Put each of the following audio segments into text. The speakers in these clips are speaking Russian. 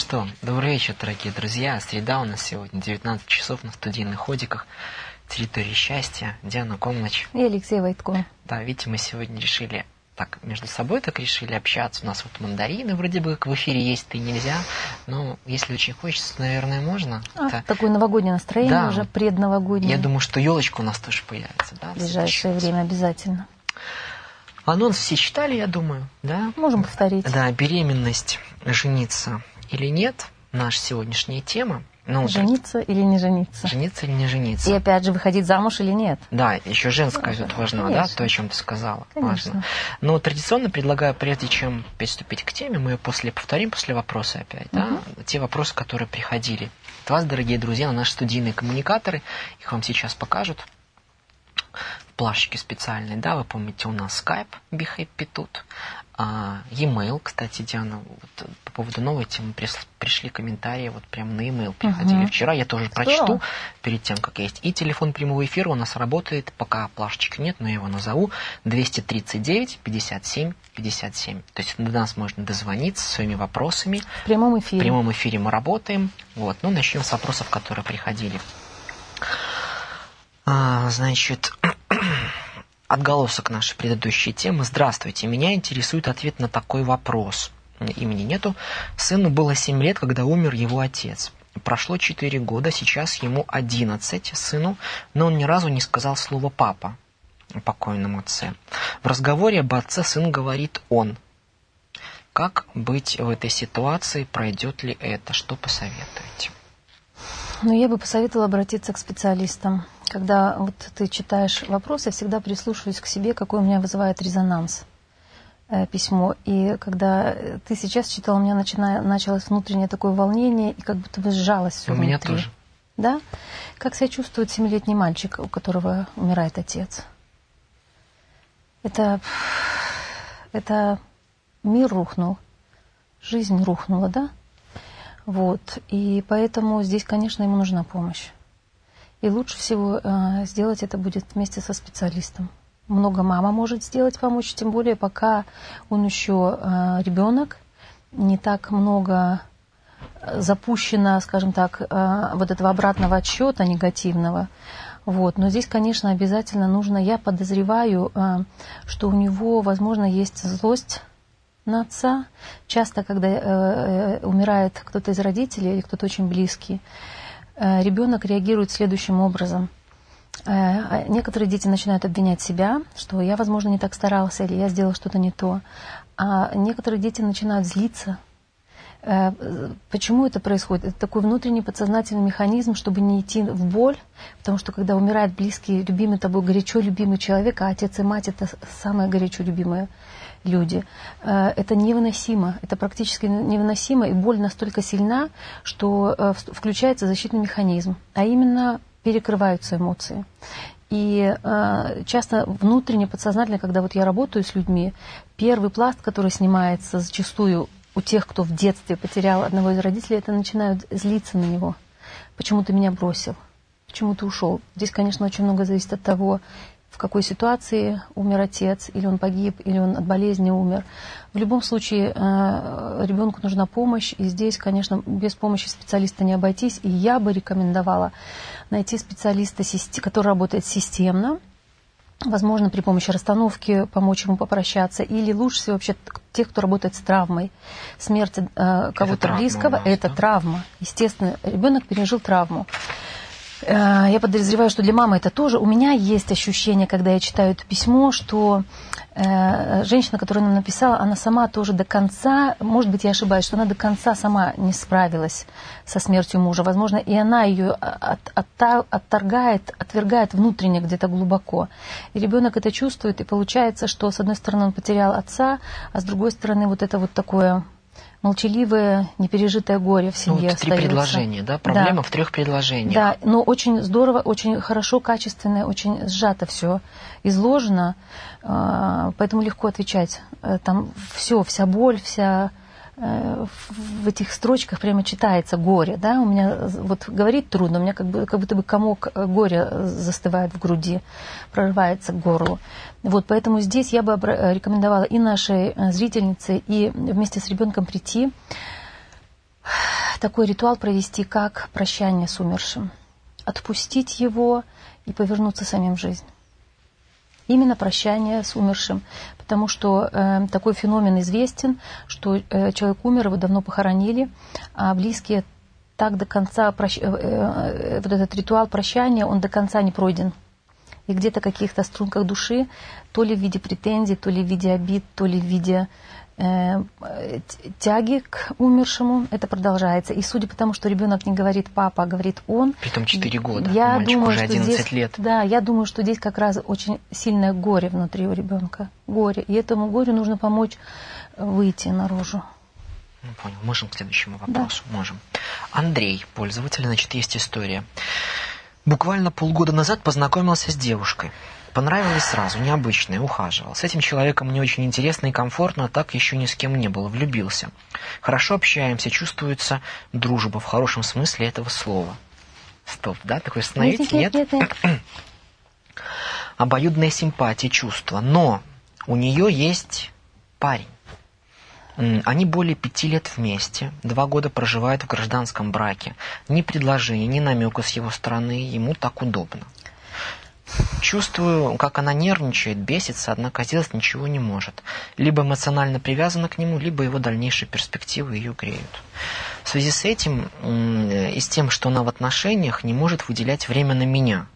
Что, добрый вечер, дорогие друзья. Среда у нас сегодня, 19 часов на студийных ходиках. Территории счастья. Диана Комнач. И Алексей Войтко. Да, видите, мы сегодня решили так между собой так решили общаться. У нас вот мандарины вроде бы в эфире есть-то и нельзя. Но если очень хочется, наверное, можно. А, Это... Такое новогоднее настроение Да. уже, предновогоднее. Я думаю, что елочка у нас тоже появится. Да, в ближайшее время обязательно. Анонс все читали, я думаю, да? Можем повторить. Да, беременность, жениться или нет, наша сегодняшняя тема. Ну, Жениться или не жениться. Жениться или не жениться. И опять же, выходить замуж или нет. Да, еще женское тут важно, да, то, о чем ты сказала. Конечно. Важно. Но традиционно предлагаю, прежде чем приступить к теме, мы ее после повторим после вопроса опять, да, те вопросы, которые приходили от вас, дорогие друзья, на наши студийные коммуникаторы, их вам сейчас покажут в плашечке специальной, да, вы помните, у нас Skype, BeHappy тут, а, e-mail, кстати, Диана, вот, по поводу новой темы прис- пришли комментарии, вот прям на e-mail приходили Мгм. вчера, я тоже Здорово. прочту перед тем, как есть. И телефон прямого эфира у нас работает, пока плашечек нет, но я его назову, 239 57 57. То есть до нас можно дозвониться со своими вопросами. В прямом В эфире. прямом эфире мы работаем. Вот. Ну, начнем с вопросов, которые приходили. А, значит, отголосок нашей предыдущей темы. Здравствуйте, меня интересует ответ на такой вопрос. Имени нету. Сыну было 7 лет, когда умер его отец. Прошло 4 года, сейчас ему 11, сыну, но он ни разу не сказал слово «папа» покойному отце. В разговоре об отце сын говорит «он». Как быть в этой ситуации? Пройдет ли это? Что посоветуете? Но я бы посоветовала обратиться к специалистам. Когда вот ты читаешь вопрос, я всегда прислушиваюсь к себе, какой у меня вызывает резонанс э, письмо. И когда э, ты сейчас читал, у меня начина- началось внутреннее такое волнение, и как будто бы сжалось все У меня внутри. тоже. Да? Как себя чувствует семилетний мальчик, у которого умирает отец? Это, это мир рухнул, жизнь рухнула, да? Вот. И поэтому здесь, конечно, ему нужна помощь. И лучше всего э, сделать это будет вместе со специалистом. Много мама может сделать, помочь, тем более пока он еще э, ребенок, не так много э, запущено, скажем так, вот этого обратного отсчета негативного. Вот. Но здесь, конечно, обязательно нужно, я подозреваю, что у него, возможно, есть злость на отца. Часто, когда умирает кто-то из родителей или кто-то очень близкий, ребенок реагирует следующим образом. Э, а Некоторые дети начинают обвинять себя, что я, возможно, не так старался или я сделал что-то не то. А некоторые дети начинают злиться. Э, Почему это происходит? Это такой внутренний подсознательный механизм, чтобы не идти в боль, потому что когда умирает близкий, любимый тобой, горячо любимый человек, а отец и мать это самые горячо любимые люди, э, это невыносимо, это практически невыносимо, и боль настолько сильна, что э, включается защитный механизм, а именно перекрываются эмоции. И э, часто внутренне, подсознательно, когда вот я работаю с людьми, первый пласт, который снимается зачастую у тех, кто в детстве потерял одного из родителей, это начинают злиться на него. Почему ты меня бросил? Почему ты ушел? Здесь, конечно, очень много зависит от того, в какой ситуации умер отец, или он погиб, или он от болезни умер. В любом случае, э, ребенку нужна помощь, и здесь, конечно, без помощи специалиста не обойтись. И я бы рекомендовала найти специалиста, который работает системно, возможно, при помощи расстановки помочь ему попрощаться, или лучше всего вообще тех, кто работает с травмой. Смерть э, кого-то близкого это да? травма. Естественно, ребенок пережил травму. Э, Я подозреваю, что для мамы это тоже. У меня есть ощущение, когда я читаю это письмо, что э, женщина, которая нам написала, она сама тоже до конца, может быть, я ошибаюсь, что она до конца сама не справилась со смертью мужа. Возможно, и она ее от- отта- отторгает, отвергает внутренне где-то глубоко. И ребенок это чувствует, и получается, что с одной стороны он потерял отца, а с другой стороны вот это вот такое молчаливое, непережитое горе в Ну, семье вот три остается. предложения, да? Проблема в трех предложениях. Да, но очень здорово, очень хорошо, качественно, очень сжато все изложено, а, поэтому легко отвечать. Э, Там все, вся боль, вся в в этих строчках прямо читается горе, да, у меня э, вот говорить трудно, у меня как, бы, как будто бы комок э, горя застывает в груди, прорывается к горлу. Вот, поэтому здесь я бы э, рекомендовала и нашей э, зрительнице, и вместе с ребенком прийти такой ритуал провести, как прощание с умершим. Отпустить его и повернуться самим в жизнь. Именно прощание с умершим, потому что э, такой феномен известен, что э, человек умер, его давно похоронили, а близкие так до конца, прощ... э, э, вот этот ритуал прощания, он до конца не пройден. И где-то каких-то струнках души, то ли в виде претензий, то ли в виде обид, то ли в виде тяги к умершему, это продолжается. И судя по тому, что ребенок не говорит папа, а говорит он. Притом 4 года, я мальчику думаю, уже 11 здесь, лет. Да, я думаю, что здесь как раз очень сильное горе внутри у ребенка. Горе. И этому горю нужно помочь выйти наружу. Ну, понял. Можем к следующему вопросу? Да. Можем. Андрей, пользователь, значит, есть история. Буквально полгода назад познакомился с девушкой. Понравилось сразу, необычное, ухаживал. С этим человеком мне очень интересно и комфортно, а так еще ни с кем не было, влюбился. Хорошо общаемся, чувствуется дружба в хорошем смысле этого слова. Стоп, да? Такой остановить? Нет? нет, нет. Обоюдная симпатия, чувство. Но у нее есть парень. Они более пяти лет вместе, два года проживают в гражданском браке. Ни предложения, ни намека с его стороны, ему так удобно. Чувствую, как она нервничает, бесится, однако сделать ничего не может. Либо эмоционально привязана к нему, либо его дальнейшие перспективы ее греют. В связи с этим и с тем, что она в отношениях, не может выделять время на меня.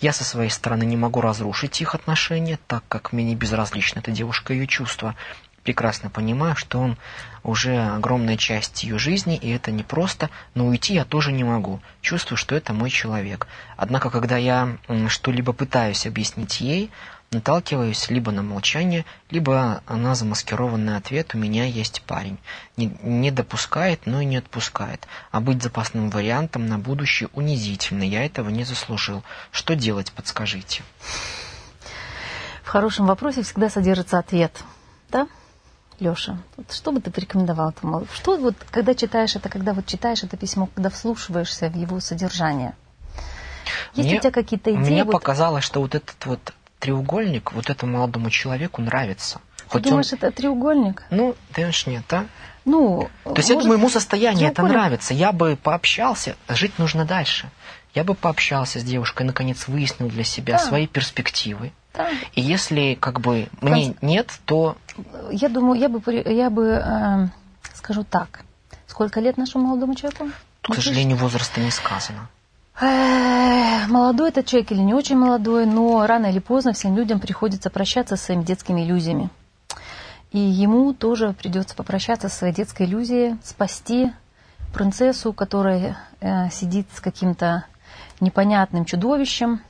Я со своей стороны не могу разрушить их отношения, так как мне не безразлична эта девушка ее чувства прекрасно понимаю, что он уже огромная часть ее жизни, и это непросто, но уйти я тоже не могу. Чувствую, что это мой человек. Однако, когда я что-либо пытаюсь объяснить ей, наталкиваюсь либо на молчание, либо на замаскированный ответ «у меня есть парень». Не, не допускает, но и не отпускает. А быть запасным вариантом на будущее унизительно. Я этого не заслужил. Что делать, подскажите. В хорошем вопросе всегда содержится ответ. Да? Леша, вот что бы ты порекомендовал этому? Что вот, когда читаешь это, когда вот читаешь это письмо, когда вслушиваешься в его содержание? Есть мне, у тебя какие-то идеи? Мне вот... показалось, что вот этот вот треугольник вот этому молодому человеку нравится. Ты Хоть думаешь, он... это треугольник? Ну, думаешь, нет, да? Ну, То есть, может, я думаю, ему состояние это нравится. Я бы пообщался, жить нужно дальше. Я бы пообщался с девушкой, наконец выяснил для себя да. свои перспективы. Да. И если как бы мне Конц... нет, то... Я думаю, я бы, я бы э, скажу так. Сколько лет нашему молодому человеку? К сожалению, возраста не сказано. Э, молодой этот человек или не очень молодой, но рано или поздно всем людям приходится прощаться с своими детскими иллюзиями. И ему тоже придется попрощаться со своей детской иллюзией, спасти принцессу, которая э, сидит с каким-то непонятным чудовищем,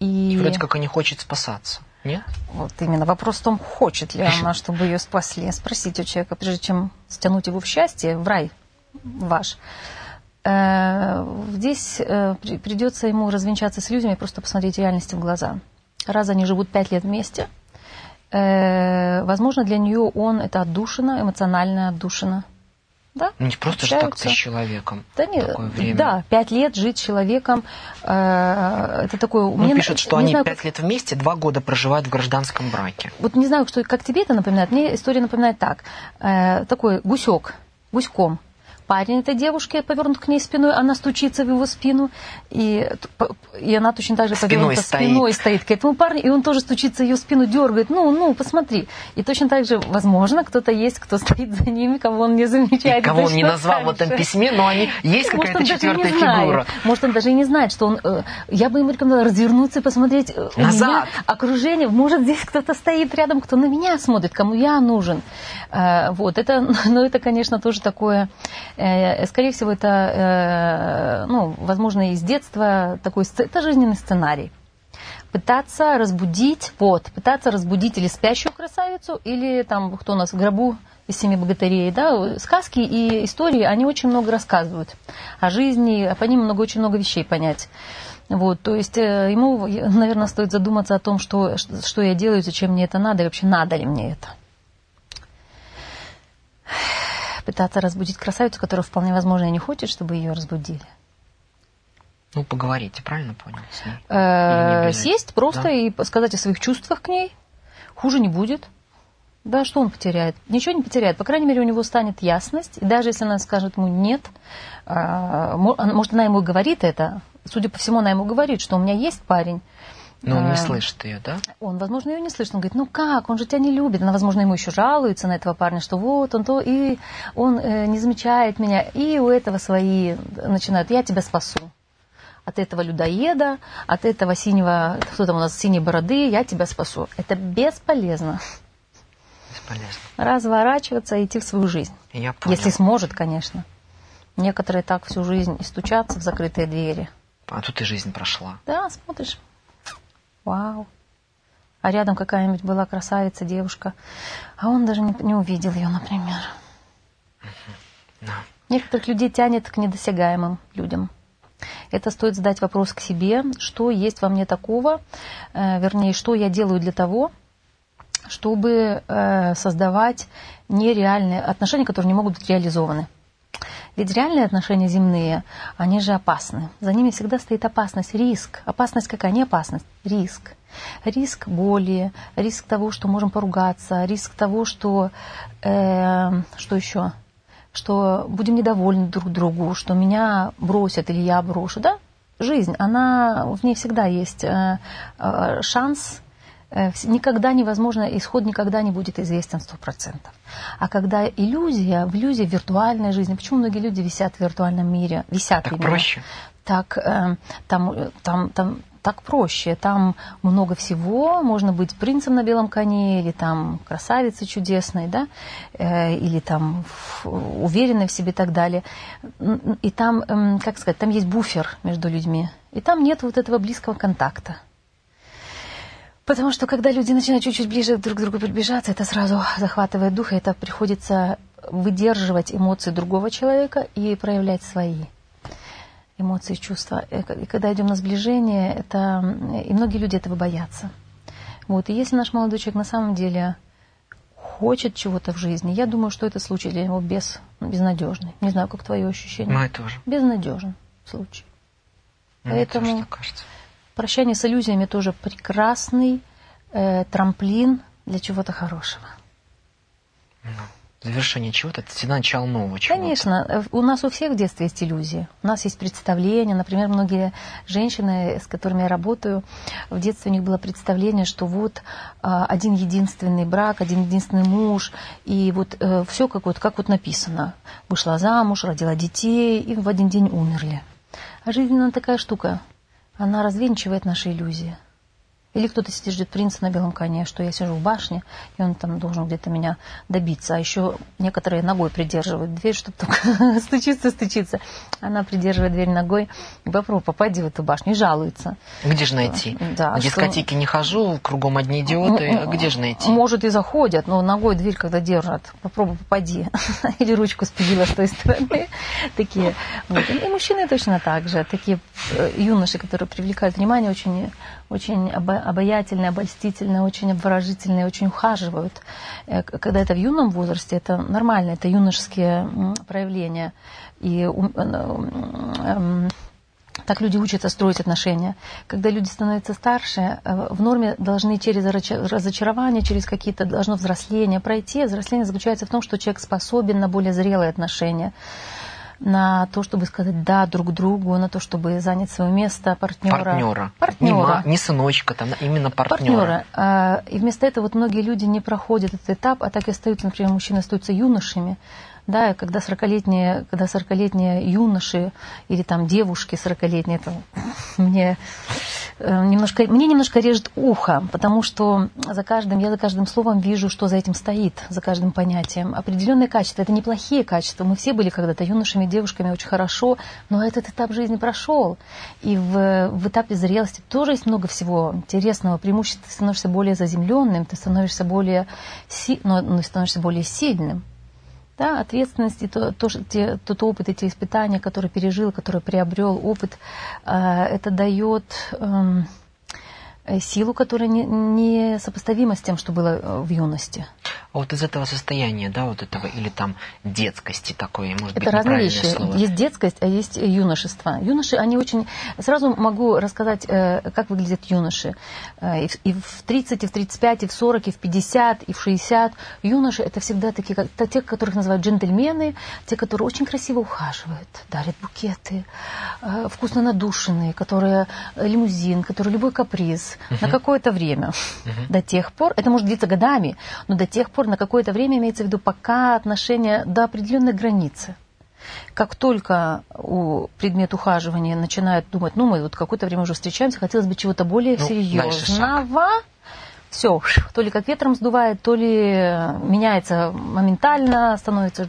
и... и вроде как она хочет спасаться. Нет? Вот именно. Вопрос в том, хочет ли она, чтобы ее спасли. Спросите у человека, прежде чем стянуть его в счастье, в рай ваш. Э, здесь э, придется ему развенчаться с иллюзиями, просто посмотреть реальности в глаза. Раз они живут пять лет вместе, э, возможно, для нее он это отдушина, эмоциональная отдушина да? Ну, не просто же так с человеком. Да, нет, такое время. да, пять лет жить с человеком. Э, это такое. Ну, мне пишут, что они знаю, пять как... лет вместе, два года проживают в гражданском браке. Вот не знаю, что, как тебе это напоминает. Мне история напоминает так. Э, такой гусек, гуськом парень этой девушки повернут к ней спиной, она стучится в его спину, и, и она точно так же спиной повернута стоит. спиной стоит к этому парню, и он тоже стучится в ее спину, дергает, ну, ну, посмотри. И точно так же, возможно, кто-то есть, кто стоит за ними, кого он не замечает. И кого он не назвал в этом письме, но они есть какая-то четвертая фигура. Может, он даже и не знает, что он... Э, я бы ему рекомендовала развернуться и посмотреть э, Назад. окружение. Может, здесь кто-то стоит рядом, кто на меня смотрит, кому я нужен. Э, вот, это, но это, конечно, тоже такое скорее всего, это, э, ну, возможно, из детства такой, это жизненный сценарий. Пытаться разбудить, вот, пытаться разбудить или спящую красавицу, или там, кто у нас в гробу из семи богатырей, да, сказки и истории, они очень много рассказывают о жизни, по ним много, очень много вещей понять. Вот, то есть э, ему, наверное, стоит задуматься о том, что, что я делаю, зачем мне это надо, и вообще надо ли мне это пытаться разбудить красавицу, которая вполне возможно и не хочет, чтобы ее разбудили. Ну, поговорите, правильно понял? Э, сесть просто да? и сказать о своих чувствах к ней. Хуже не будет. Да, что он потеряет? Ничего не потеряет. По крайней мере, у него станет ясность. И даже если она скажет ему нет, а, может, она ему говорит это, судя по всему, она ему говорит, что у меня есть парень, но он не слышит ее, да? Он, возможно, ее не слышит. Он говорит, ну как, он же тебя не любит. Она, возможно, ему еще жалуется на этого парня, что вот он то, и он э, не замечает меня. И у этого свои начинают, я тебя спасу. От этого людоеда, от этого синего, кто там у нас, синей бороды, я тебя спасу. Это бесполезно. Бесполезно. Разворачиваться и идти в свою жизнь. Я понял. Если сможет, конечно. Некоторые так всю жизнь и стучатся в закрытые двери. А тут и жизнь прошла. Да, смотришь. Вау. А рядом какая-нибудь была красавица, девушка, а он даже не, не увидел ее, например. Да. Некоторых людей тянет к недосягаемым людям. Это стоит задать вопрос к себе, что есть во мне такого, э, вернее, что я делаю для того, чтобы э, создавать нереальные отношения, которые не могут быть реализованы. Ведь реальные отношения земные, они же опасны. За ними всегда стоит опасность, риск. Опасность какая? Не опасность, риск. Риск боли, риск того, что можем поругаться, риск того, что, э, что еще? Что будем недовольны друг другу, что меня бросят или я брошу, да? Жизнь, она, в ней всегда есть э, э, шанс никогда невозможно, исход никогда не будет известен сто процентов. А когда иллюзия, в иллюзии виртуальной жизни, почему многие люди висят в виртуальном мире, висят так именно, проще. Так, э, там, там, там, так проще, там много всего, можно быть принцем на белом коне, или там красавицей чудесной, да, э, или там уверенной в себе и так далее. И там, эм, как сказать, там есть буфер между людьми, и там нет вот этого близкого контакта. Потому что когда люди начинают чуть-чуть ближе друг к другу приближаться, это сразу захватывает дух, и это приходится выдерживать эмоции другого человека и проявлять свои эмоции, чувства. И когда идем на сближение, это и многие люди этого боятся. Вот. И если наш молодой человек на самом деле хочет чего-то в жизни, я думаю, что это случай для него без, безнадежный. Не знаю, как твое ощущение. Мое тоже. Безнадежен случай. Мне Поэтому тоже так кажется. Прощание с иллюзиями тоже прекрасный э, трамплин для чего-то хорошего. Ну, завершение чего-то, это всегда начало нового чего-то. Конечно, э, у нас у всех в детстве есть иллюзии. У нас есть представления. Например, многие женщины, с которыми я работаю, в детстве у них было представление, что вот а, один единственный брак, один единственный муж, и вот э, все как вот, как вот написано. Вышла замуж, родила детей, и в один день умерли. А жизнь, она такая штука она развенчивает наши иллюзии. Или кто-то сидит, ждет принца на белом коне, что я сижу в башне, и он там должен где-то меня добиться. А еще некоторые ногой придерживают дверь, чтобы только стучиться, стучиться. Она придерживает дверь ногой, и попробуй, попади в эту башню, и жалуется. Где же найти? Да, На дискотеке что... не хожу, кругом одни идиоты. Где же найти? Может, и заходят, но ногой дверь, когда держат, попробуй, попади. Или ручку спилила с той стороны. Такие. Вот. И мужчины точно так же. Такие э, юноши, которые привлекают внимание, очень очень обаятельные, обольстительные, очень обворожительные, очень ухаживают. Э, когда это в юном возрасте, это нормально, это юношеские проявления. И э, эм, так люди учатся строить отношения. Когда люди становятся старше, э, в норме должны через разочарование, через какие-то должно взросление пройти. Взросление заключается в том, что человек способен на более зрелые отношения на то, чтобы сказать да друг другу, на то, чтобы занять свое место партнера. Партнера. партнера. Не, не сыночка, там именно партнера. партнера. И вместо этого вот многие люди не проходят этот этап, а так и остаются, например, мужчины остаются юношами, да, когда 40-летние, когда 40-летние юноши или там девушки 40-летние, это мне э, немножко, мне немножко режет ухо, потому что за каждым, я за каждым словом вижу, что за этим стоит, за каждым понятием. Определенные качества, это неплохие качества. Мы все были когда-то юношами, девушками очень хорошо, но этот этап жизни прошел. И в, в этапе зрелости тоже есть много всего интересного, преимуществ. Ты становишься более заземленным, ты становишься более, си, но, но становишься более сильным да, ответственность и то, то, те, тот опыт, эти испытания, которые пережил, которые приобрел, опыт, э, это дает, э, э, силу, которая не, не сопоставима с тем, что было э, в юности. А вот из этого состояния, да, вот этого, или там детскости такой, может Это быть, разные вещи. слово. Есть детскость, а есть юношество. Юноши, они очень... Сразу могу рассказать, э, как выглядят юноши. Э, И в- и в 30, и в 35, и в 40, и в 50, и в 60. Юноши – это всегда такие, как, те, которых называют джентльмены, те, которые очень красиво ухаживают, дарят букеты, э, вкусно надушенные, которые лимузин, которые любой каприз на какое-то время. До тех пор, это может длиться годами, но до тех пор на какое-то время имеется в виду, пока отношения до определенной границы. Как только у предмет ухаживания начинают думать, ну, мы вот какое-то время уже встречаемся, хотелось бы чего-то более Ну, серьезного, все, то ли как ветром сдувает, то ли меняется моментально, становится,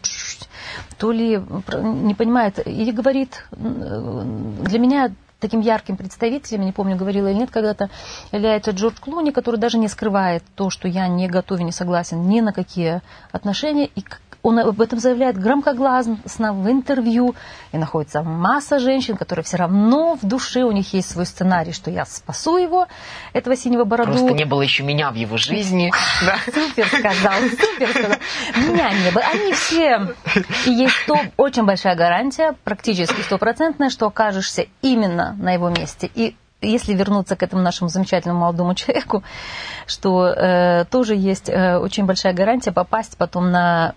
то ли не понимает и говорит, э, для меня таким ярким представителем, не помню, говорила или нет когда-то, является Джордж Клуни, который даже не скрывает то, что я не готов и не согласен ни на какие отношения, и он об этом заявляет громкогласно в интервью, и находится масса женщин, которые все равно в душе, у них есть свой сценарий, что я спасу его, этого синего бороду. Просто не было еще меня в его жизни. Супер сказал, супер сказал. Меня не было. Они все... И есть то, очень большая гарантия, практически стопроцентная, что окажешься именно на его месте. И если вернуться к этому нашему замечательному молодому человеку, что э, тоже есть э, очень большая гарантия попасть потом на,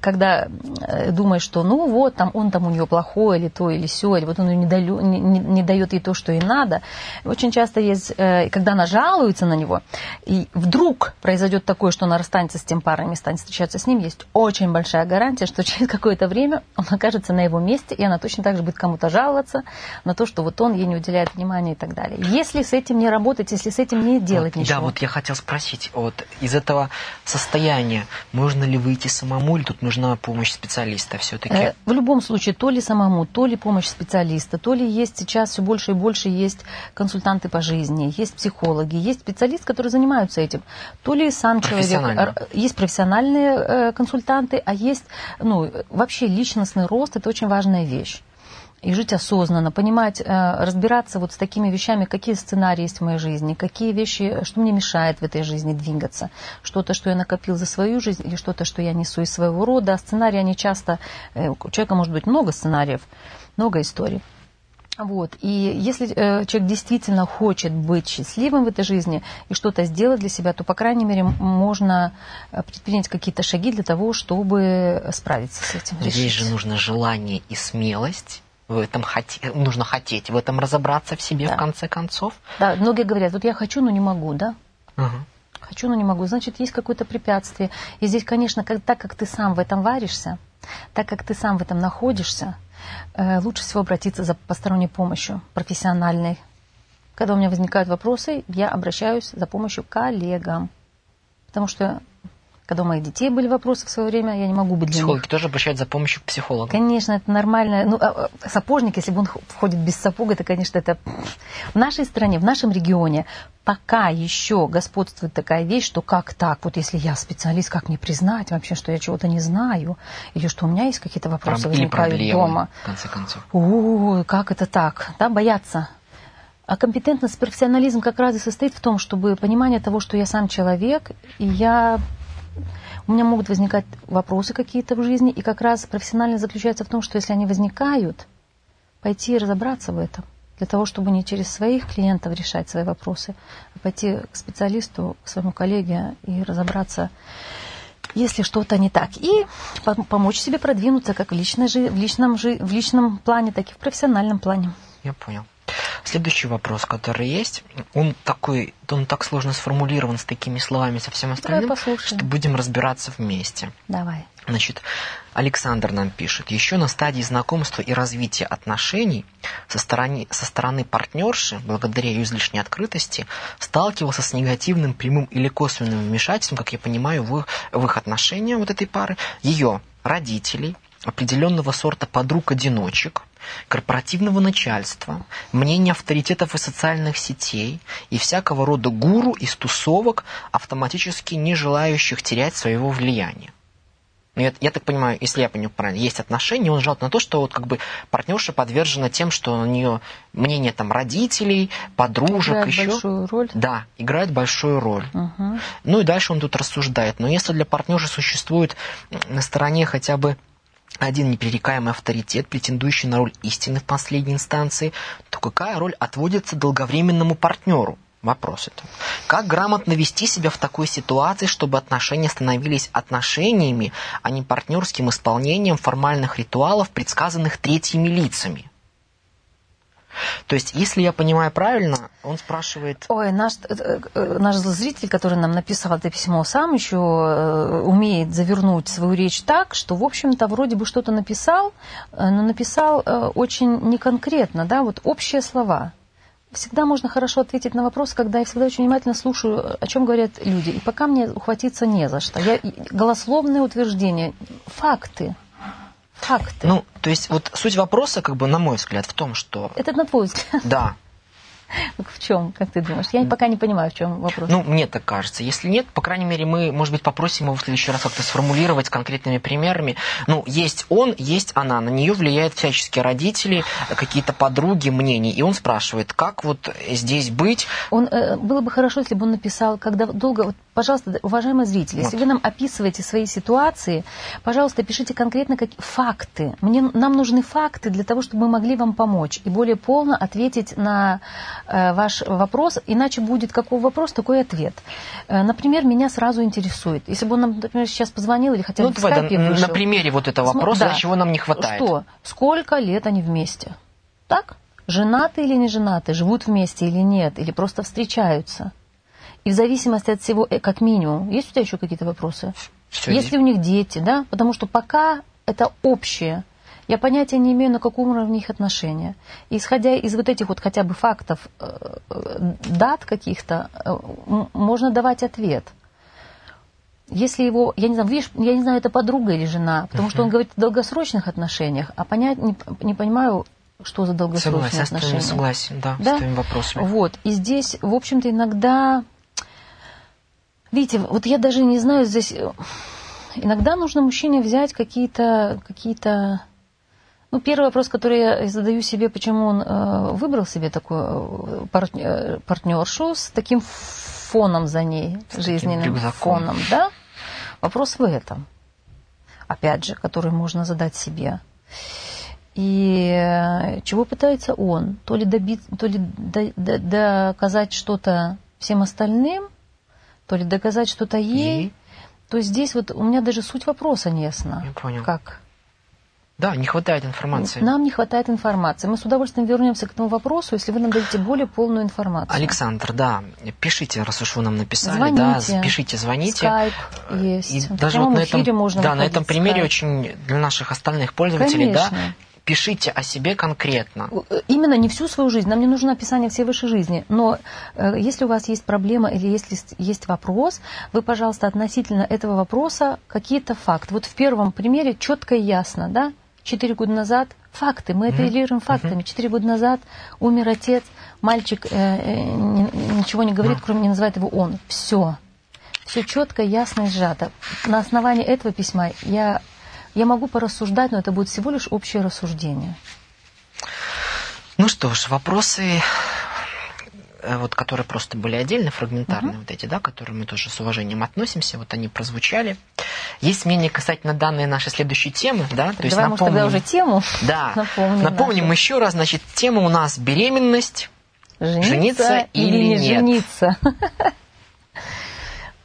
когда э, думаешь, что ну вот, там он там у нее плохой, или то, или все, или вот он не, далю- не, не- не дает ей то, что ей надо. Очень часто есть, э, когда она жалуется на него, и вдруг произойдет такое, что она расстанется с тем парнем и станет встречаться с ним, есть очень большая гарантия, что через какое-то время он окажется на его месте, и она точно так же будет кому-то жаловаться на то, что вот он ей не уделяет внимания и так далее. Если с этим не работать, если с этим не делать Вот, ничего. Да, вот я хотел спросить, вот из этого состояния можно ли выйти самому, или тут нужна помощь специалиста все-таки? Э, В любом случае, то ли самому, то ли помощь специалиста, то ли есть сейчас все больше и больше есть консультанты по жизни, есть психологи, есть специалисты, которые занимаются этим, то ли сам человек, р- есть профессиональные э, консультанты, а есть, ну, вообще личностный рост, это очень важная вещь. И жить осознанно, понимать, э, разбираться вот с такими вещами, какие сценарии есть в моей жизни, какие вещи, что мне мешает в этой жизни двигаться, что-то, что я накопил за свою жизнь, или что-то, что я несу из своего рода. А сценарии, они часто, э, у человека может быть много сценариев, много историй. Вот. И если э, человек действительно хочет быть счастливым в этой жизни и что-то сделать для себя, то, по крайней мере, можно э, предпринять какие-то шаги для того, чтобы справиться с этим. Но Здесь решить. же нужно желание и смелость. В этом хоте- нужно хотеть в этом разобраться в себе Да. в конце концов. Да, многие говорят, вот я хочу, но не могу, да? Ага. Хочу, но не могу. Значит, есть какое-то препятствие. И здесь, конечно, как- так как ты сам в этом варишься, так как ты сам в этом находишься, э, лучше всего обратиться за посторонней помощью, профессиональной. Когда у меня возникают вопросы, я обращаюсь за помощью к коллегам. Потому что, когда у моих детей были вопросы в свое время, я не могу быть для них Психологи тоже обращаются за помощью к психологу. Конечно, это нормально. Ну, а, а, сапожник, если бы он входит без сапога, это, конечно, это в нашей стране, в нашем регионе пока еще господствует такая вещь, что как так, вот если я специалист, как мне признать вообще, что я чего-то не знаю, или что у меня есть какие-то вопросы Проб- возникают проблемы, дома. в конце концов. О, как это так? Да, бояться. А компетентность, профессионализм как раз и состоит в том, чтобы понимание того, что я сам человек, и я у меня могут возникать вопросы какие-то в жизни, и как раз профессионально заключается в том, что если они возникают, пойти и разобраться в этом, для того, чтобы не через своих клиентов решать свои вопросы, а пойти к специалисту, к своему коллеге и разобраться, если что-то не так, и пом- помочь себе продвинуться как в, личной, в, личном, в личном плане, так и в профессиональном плане. Я понял. Следующий вопрос, который есть, он такой, он так сложно сформулирован с такими словами, со всем остальным, что будем разбираться вместе. Давай. Значит, Александр нам пишет, еще на стадии знакомства и развития отношений со стороны, со стороны партнерши, благодаря ее излишней открытости, сталкивался с негативным прямым или косвенным вмешательством, как я понимаю, в их, в их отношения вот этой пары, ее родителей, определенного сорта подруг-одиночек, корпоративного начальства, мнения авторитетов и социальных сетей и всякого рода гуру из тусовок, автоматически не желающих терять своего влияния. ну, я, я так понимаю, если я понимаю правильно, есть отношения, он жалует на то, что вот как бы партнерша подвержена тем, что у нее мнение там родителей, подружек, Играет еще. большую роль. Да, играет большую роль. Мгм. Ну и дальше он тут рассуждает. Но если для партнерши существует на стороне хотя бы один непререкаемый авторитет, претендующий на роль истины в последней инстанции, то какая роль отводится долговременному партнеру? Вопрос это. Как грамотно вести себя в такой ситуации, чтобы отношения становились отношениями, а не партнерским исполнением формальных ритуалов, предсказанных третьими лицами? То есть, если я понимаю правильно, он спрашивает... Ой, наш, э, э, наш зритель, который нам написал это письмо, сам еще э, умеет завернуть свою речь так, что, в общем-то, вроде бы что-то написал, но написал очень неконкретно, да, вот общие слова. Всегда можно хорошо ответить на вопрос, когда я всегда очень внимательно слушаю, о чем говорят люди. И пока мне ухватиться не за что. Я, голословные утверждения, факты. Факты. Ну, то есть, вот суть вопроса, как бы, на мой взгляд, в том, что... это на твой взгляд. Да, В чем, как ты думаешь? Я пока не понимаю, в чем вопрос. Ну, мне так кажется. Если нет, по крайней мере, мы, может быть, попросим его в следующий раз как-то сформулировать конкретными примерами. Ну, есть он, есть она. На нее влияют всяческие родители, какие-то подруги, мнения. И он спрашивает, как вот здесь быть? Он, э, было бы хорошо, если бы он написал, когда долго... Вот, пожалуйста, уважаемые зрители, Вот. если вы нам описываете свои ситуации, пожалуйста, пишите конкретно какие факты. Мне, нам нужны факты для того, чтобы мы могли вам помочь и более полно ответить на э, ваш вопрос. Иначе будет какой вопрос, такой ответ. Э, например, меня сразу интересует. Если бы он нам, например, сейчас позвонил или хотя бы Ну, в давай, да, скайпе на вышел. примере вот этого См- вопроса, да. чего нам не хватает. Что? Сколько лет они вместе? Так? Женаты или не женаты? Живут вместе или нет? Или просто встречаются? И в зависимости от всего, э, как минимум, есть у тебя еще какие-то вопросы? Всё, есть ли у них дети, да? Потому что пока это общее. Я понятия не имею, на каком уровне их отношения. И исходя из вот этих вот хотя бы фактов, э, э, дат каких-то, можно давать ответ. Если его, я не знаю, видишь, я не знаю, это подруга или жена, потому что он говорит о долгосрочных отношениях, а понять не, не понимаю, что за долгосрочные Согласен, твоим отношения. согласен, да, Да? с твоими вопросами. Вот. И здесь, в общем-то, иногда... Видите, вот я даже не знаю здесь... э, Иногда нужно мужчине взять какие-то... какие-то ну, первый вопрос, который я задаю себе, почему он э, выбрал себе такую э, партне- э, партнершу с таким фоном за ней, таким жизненным рюкзаком. фоном, да? Вопрос в этом, опять же, который можно задать себе. И чего пытается он? То ли, добиться, то ли до- до- доказать что-то всем остальным, то ли доказать что-то ей. Ей. То здесь вот у меня даже суть вопроса не ясна. Я понял. Как? Да, не хватает информации. Нам не хватает информации. Мы с удовольствием вернемся к этому вопросу, если вы нам дадите более полную информацию. Александр, да, пишите, раз уж вы нам написали, Звоните. да, пишите, звоните. Скайп есть. И В даже вот на этом, можно да, на этом примере скайп. очень для наших остальных пользователей, да, Конечно. Пишите о себе конкретно. Именно не всю свою жизнь. Нам не нужно описание всей вашей жизни. Но э, если у вас есть проблема или если есть- вопрос, вы, пожалуйста, относительно этого вопроса какие-то факты. Вот в первом примере четко и ясно, да? Четыре года назад факты, мы апеллируем фактами. Четыре года назад умер отец, мальчик э, э, ни- ничего не говорит, кроме не называет его он. Все. Все четко, ясно и сжато. На основании этого письма я, я могу порассуждать, но это будет всего лишь общее рассуждение. Ну что ж, вопросы, э, вот, которые просто были отдельно, фрагментарные, вот эти, да, к которым мы тоже с уважением относимся, вот они прозвучали. Есть мнение касательно данной нашей следующей темы, да, то есть Давай, может, тогда напомним- уже тему Да, напомним напомним нашу. еще раз, значит, тема у нас беременность. жениться, Жениться или не нет? жениться.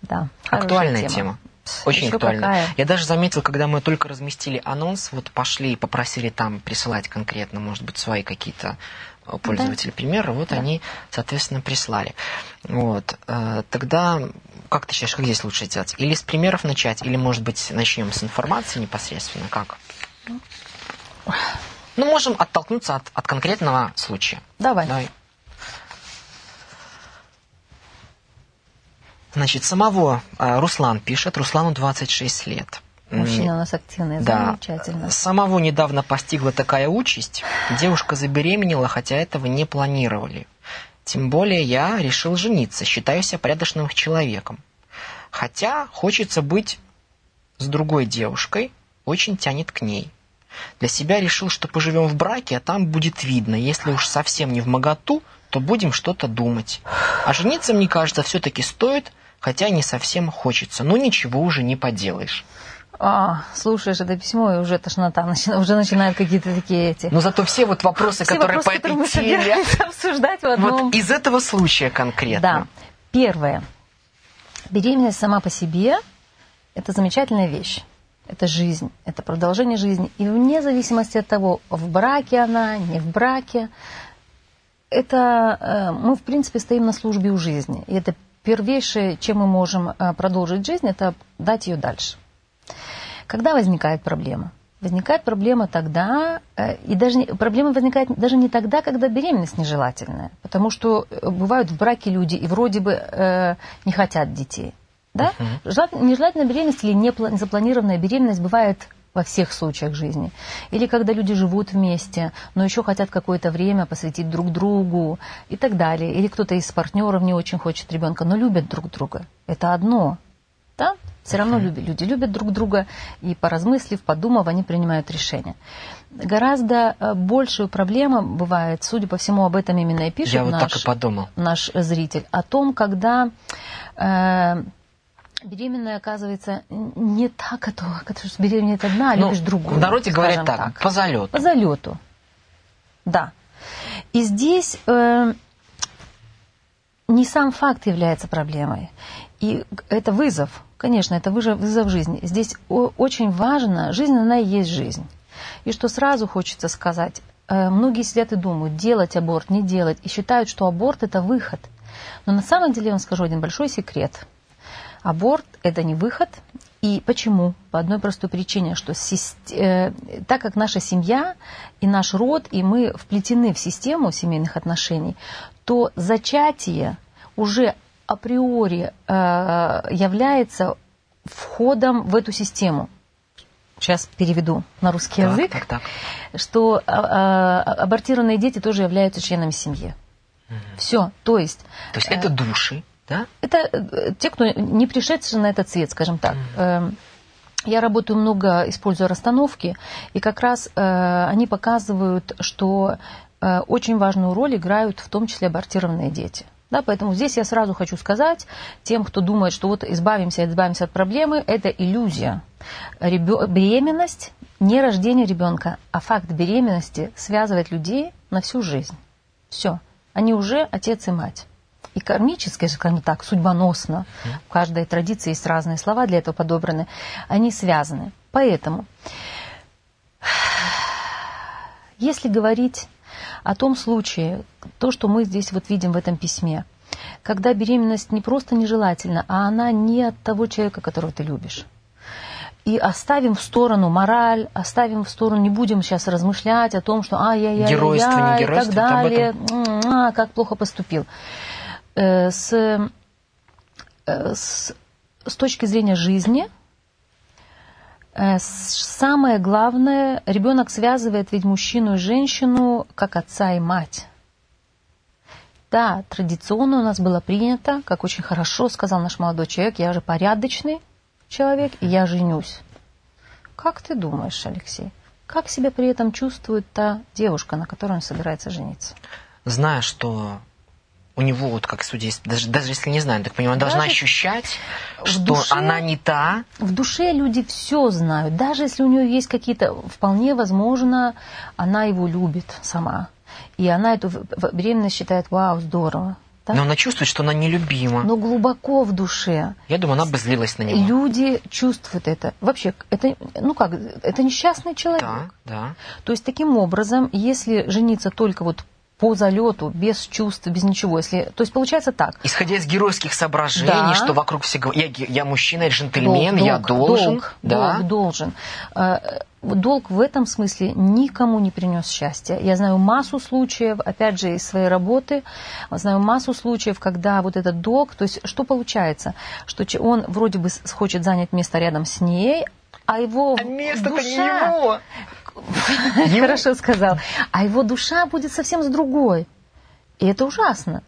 Да, Актуальная тема. Очень Ещё актуально. какая. Я даже заметил, когда мы только разместили анонс, вот пошли и попросили там присылать конкретно, может быть, свои какие-то э, пользователи примеры, вот они, соответственно, прислали. Вот. э, Тогда, как ты считаешь, как здесь лучше сделать? Или с примеров начать, или, может быть, начнем с информации непосредственно? Как? Ну, можем оттолкнуться от, от конкретного случая. Давай. Давай. Значит, самого э, Руслан пишет, Руслану 26 лет. Мужчина у нас активный, Да. замечательно. Самого недавно постигла такая участь. Девушка забеременела, хотя этого не планировали. Тем более я решил жениться, считаю себя порядочным человеком. Хотя хочется быть с другой девушкой, очень тянет к ней. Для себя решил, что поживем в браке, а там будет видно. Если уж совсем не в моготу, то будем что-то думать. А жениться, мне кажется, все-таки стоит, хотя не совсем хочется. Но ничего уже не поделаешь. А, слушаешь это письмо, и уже тошнота, начина, уже начинают какие-то такие эти... Но зато все вот вопросы, все которые вопросы, по которые этой мы теме... обсуждать в одном... Вот из этого случая конкретно. Да. Первое. Беременность сама по себе – это замечательная вещь. Это жизнь, это продолжение жизни. И вне зависимости от того, в браке она, не в браке, это э, мы, в принципе, стоим на службе у жизни. И это первейшее, чем мы можем э, продолжить жизнь, это дать ее дальше. Когда возникает проблема? Возникает проблема тогда, э, и даже проблема возникает даже не тогда, когда беременность нежелательная, потому что бывают в браке люди и вроде бы э, не хотят детей. Да? Uh-huh. Нежелательная беременность или незапланированная беременность бывает во всех случаях жизни. Или когда люди живут вместе, но еще хотят какое-то время посвятить друг другу и так далее. Или кто-то из партнеров не очень хочет ребенка, но любят друг друга. Это одно. Да? Все равно люди, люди любят друг друга, и поразмыслив, подумав, они принимают решение. Гораздо э, большую проблему бывает, судя по всему, об этом именно и пишет Я вот наш, подумал. наш зритель, о том, когда э, беременная оказывается не та, которая, которая беременеет одна, а Ну, любишь другую. В народе говорят скажем так, по залету. По залету. Да. И здесь э, не сам факт является проблемой. И это вызов. Конечно, это вызов, вызов жизни. Здесь очень важно, жизнь, она и есть жизнь. И что сразу хочется сказать, э, многие сидят и думают, делать аборт, не делать, и считают, что аборт это выход. Но на самом деле я вам скажу один большой секрет. Аборт – это не выход. И почему? По одной простой причине, что э, так как наша семья и наш род, и мы вплетены в систему семейных отношений, то зачатие уже априори э, является входом в эту систему. Сейчас переведу на русский Так, язык, так, так. что э, э, абортированные дети тоже являются членами семьи. Все, то есть То есть это души, да? это э, те, кто не пришедшие на этот свет, скажем так. Эм, Я работаю много, используя расстановки, и как раз э, они показывают, что э, очень важную роль играют в том числе абортированные дети. Да, поэтому здесь я сразу хочу сказать тем, кто думает, что вот избавимся, избавимся от проблемы, это иллюзия. Ребё- беременность, не рождение ребенка, а факт беременности связывает людей на всю жизнь. Все. Они уже отец и мать. И кармически, скажем так, судьбоносно, в каждой традиции есть разные слова для этого подобраны, они связаны. Поэтому, если говорить о том случае, то, что мы здесь вот видим в этом письме, когда беременность не просто нежелательна, а она не от того человека, которого ты любишь. И оставим в сторону мораль, оставим в сторону, не будем сейчас размышлять о том, что ай-яй-яй, Геройство, не и геройство, так далее, М, а, как плохо поступил. Э, С, э, с, с точки зрения жизни, э, самое главное, ребенок связывает ведь мужчину и женщину как отца и мать. Да, традиционно у нас было принято, как очень хорошо сказал наш молодой человек, я же порядочный человек, и я женюсь. Как ты думаешь, Алексей, как себя при этом чувствует та девушка, на которой он собирается жениться? Зная, что у него, вот как судья, даже, даже если не знаю, так понимаю, должна Даже ощущать, что душе- она не та, В душе люди все знают. Даже если у нее есть какие-то, вполне возможно, она его любит сама. И она эту беременность считает, вау, здорово. да? но она чувствует, что она нелюбима. Но глубоко в душе Я думаю, она бы злилась на него. люди чувствуют это. Вообще, это, ну как, это несчастный человек. Да, да. То есть таким образом, если жениться только вот по залету, без чувств, без ничего, если, то есть получается так. Исходя из геройских соображений, Да. что вокруг все говорят, я, я мужчина, я джентльмен, Долг, я должен. долг, да. долг должен. Э, Долг в этом смысле никому не принес счастья. Я знаю массу случаев, опять же, из своей работы, знаю массу случаев, когда вот этот долг, то есть что получается? Что он вроде бы хочет занять место рядом с ней, а его А место-то душа... не его. Хорошо сказал. А его душа будет совсем с другой. И это ужасно.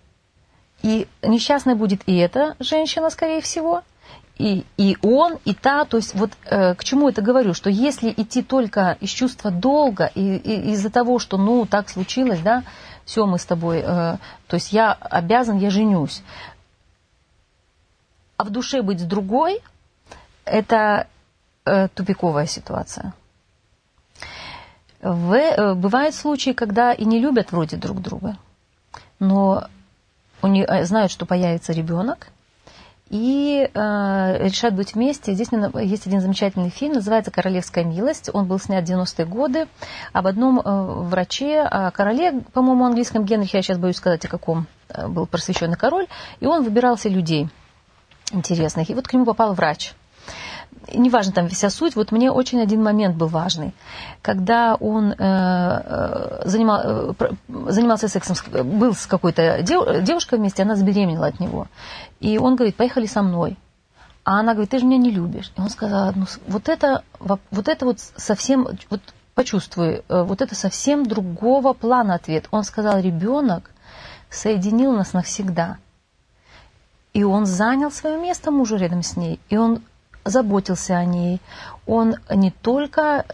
И несчастной будет и эта женщина, скорее всего, и, и он, и та, то есть вот э, к чему это говорю, что если идти только из чувства долга, и, и из-за того, что ну так случилось, да, все мы с тобой, э, то есть я обязан, я женюсь, а в душе быть с другой, это э, тупиковая ситуация. В, э, бывают случаи, когда и не любят вроде друг друга, но у них, э, знают, что появится ребенок, и э, решают быть вместе. Здесь есть один замечательный фильм, называется «Королевская милость». Он был снят в 90-е годы об одном э, враче, о короле, по-моему, английском Генрихе, я сейчас боюсь сказать, о каком э, был просвещенный король, и он выбирался людей интересных. И вот к нему попал врач – неважно там вся суть, вот мне очень один момент был важный. Когда он э, э занимал, э, занимался сексом, был с какой-то дев, девушкой вместе, она забеременела от него. И он говорит, поехали со мной. А она говорит, ты же меня не любишь. И он сказал, ну, вот это вот, это вот совсем, вот почувствуй, э, вот это совсем другого плана ответ. Он сказал, ребенок соединил нас навсегда. И он занял свое место мужу рядом с ней. И он заботился о ней. Он не только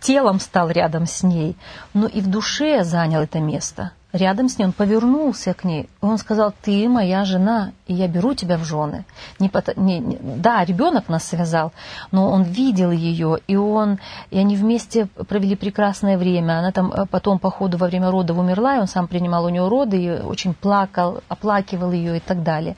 телом стал рядом с ней, но и в душе занял это место. Рядом с ней он повернулся к ней, и он сказал, ты моя жена, и я беру тебя в жены. Не, не, не, да, ребенок нас связал, но он видел ее, и, он, и они вместе провели прекрасное время. Она там э, потом по ходу во время родов умерла, и он сам принимал у нее роды, и очень плакал, оплакивал ее и так далее.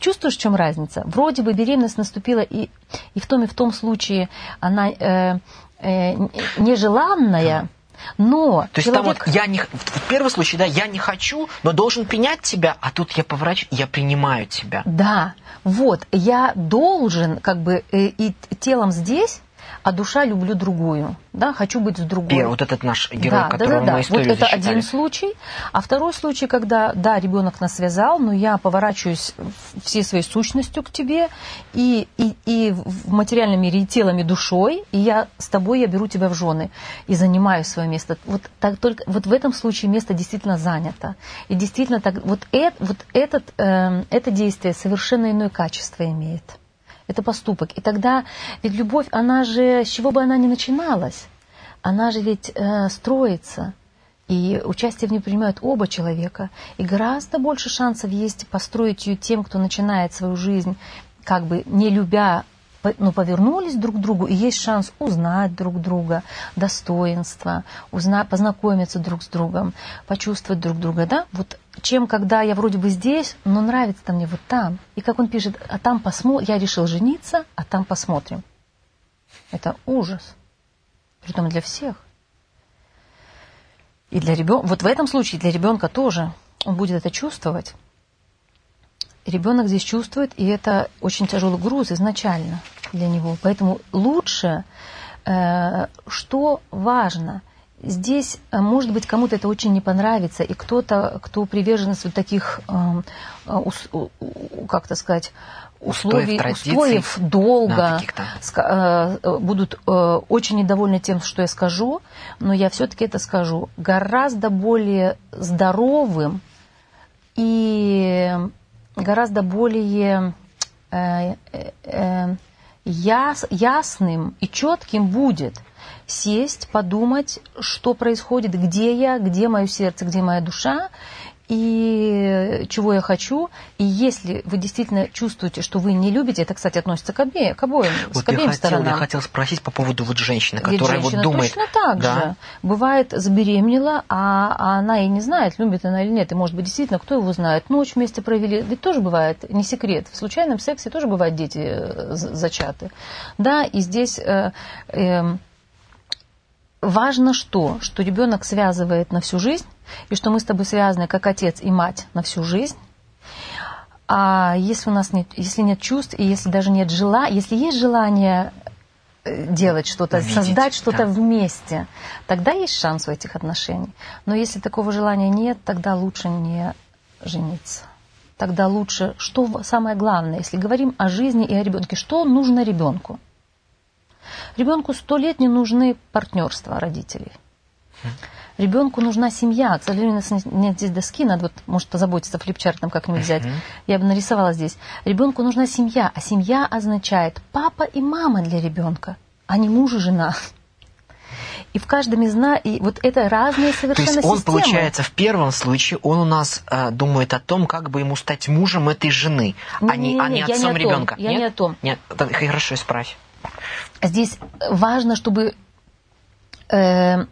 Чувствуешь, в чем разница? Вроде бы беременность наступила, и, и в том и в том случае она э, э, нежеланная, но То есть человек... там вот я не... В первом случае, да, я не хочу, но должен принять тебя, а тут я поврач, я принимаю тебя. Да, вот, я должен как бы э, и телом здесь, а душа люблю другую, да, хочу быть с другой. Первый, вот этот наш герой, да, которого да, да, мы историю Вот это засчитали. один случай. А второй случай, когда, да, ребенок нас связал, но я поворачиваюсь всей своей сущностью к тебе, и, и, и в материальном мире и телом, и душой, и я с тобой, я беру тебя в жены и занимаю свое место. Вот, так, только, вот в этом случае место действительно занято. И действительно так, вот, это, вот этот, э, это действие совершенно иное качество имеет это поступок. И тогда, ведь любовь, она же, с чего бы она ни начиналась, она же ведь э, строится. И участие в ней принимают оба человека. И гораздо больше шансов есть построить ее тем, кто начинает свою жизнь, как бы не любя ну, повернулись друг к другу, и есть шанс узнать друг друга, достоинства, узнать, познакомиться друг с другом, почувствовать друг друга, да? Вот чем когда я вроде бы здесь, но нравится-то мне вот там. И как он пишет, а там посмотрим, я решил жениться, а там посмотрим. Это ужас. Притом для всех. И для ребенка, вот в этом случае для ребенка тоже он будет это чувствовать ребенок здесь чувствует, и это очень тяжелый груз изначально для него. Поэтому лучше, э, что важно, здесь, э, может быть, кому-то это очень не понравится, и кто-то, кто приверженец вот таких, э, как то сказать, условий, устоев долго, будут очень недовольны тем, что я скажу, но я все-таки это скажу. Гораздо более здоровым и гораздо более э, э, яс, ясным и четким будет сесть, подумать, что происходит, где я, где мое сердце, где моя душа, и чего я хочу. И если вы действительно чувствуете, что вы не любите, это, кстати, относится к, обе, к обоим, вот к обеим я сторонам. Хотел, я хотел спросить по поводу вот женщины, которая женщина вот думает... точно так да? же. Бывает, забеременела, а, а она и не знает, любит она или нет. И, может быть, действительно, кто его знает, ночь вместе провели. Ведь тоже бывает, не секрет, в случайном сексе тоже бывают дети э, зачаты. Да, и здесь... Э, э, важно что? Что ребенок связывает на всю жизнь, и что мы с тобой связаны как отец и мать на всю жизнь. А если у нас нет, если нет чувств, и если даже нет желания, если есть желание э, делать что-то, Видеть, создать что-то да. вместе, тогда есть шанс у этих отношений. Но если такого желания нет, тогда лучше не жениться. Тогда лучше, что самое главное, если говорим о жизни и о ребенке, что нужно ребенку? Ребенку сто лет не нужны партнерства родителей. Ребенку нужна семья. К сожалению, у нас нет здесь доски, надо вот, может, позаботиться флипчартом как-нибудь взять. Я бы нарисовала здесь. Ребенку нужна семья, а семья означает папа и мама для ребенка, а не муж и жена. И в каждом из нас, и вот это разные совершенно То есть он, системы. получается, в первом случае, он у нас э, думает о том, как бы ему стать мужем этой жены, а не, а не я не отцом том, ребенка. я Нет? не о том. Нет, хорошо, исправь. Здесь важно, чтобы э,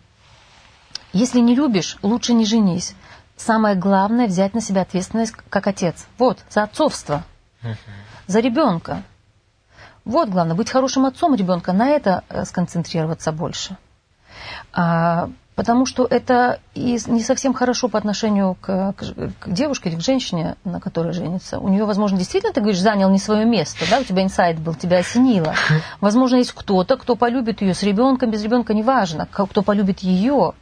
если не любишь, лучше не женись. Самое главное взять на себя ответственность как отец. Вот, за отцовство, за ребенка. Вот главное, быть хорошим отцом ребенка, на это э, сконцентрироваться больше. А, потому что это и не совсем хорошо по отношению к, к, к девушке или к женщине, на которой женится. У нее, возможно, действительно, ты говоришь, занял не свое место, да, у тебя инсайт был, тебя осенило. Возможно, есть кто-то, кто полюбит ее с ребенком, без ребенка, неважно, кто полюбит ее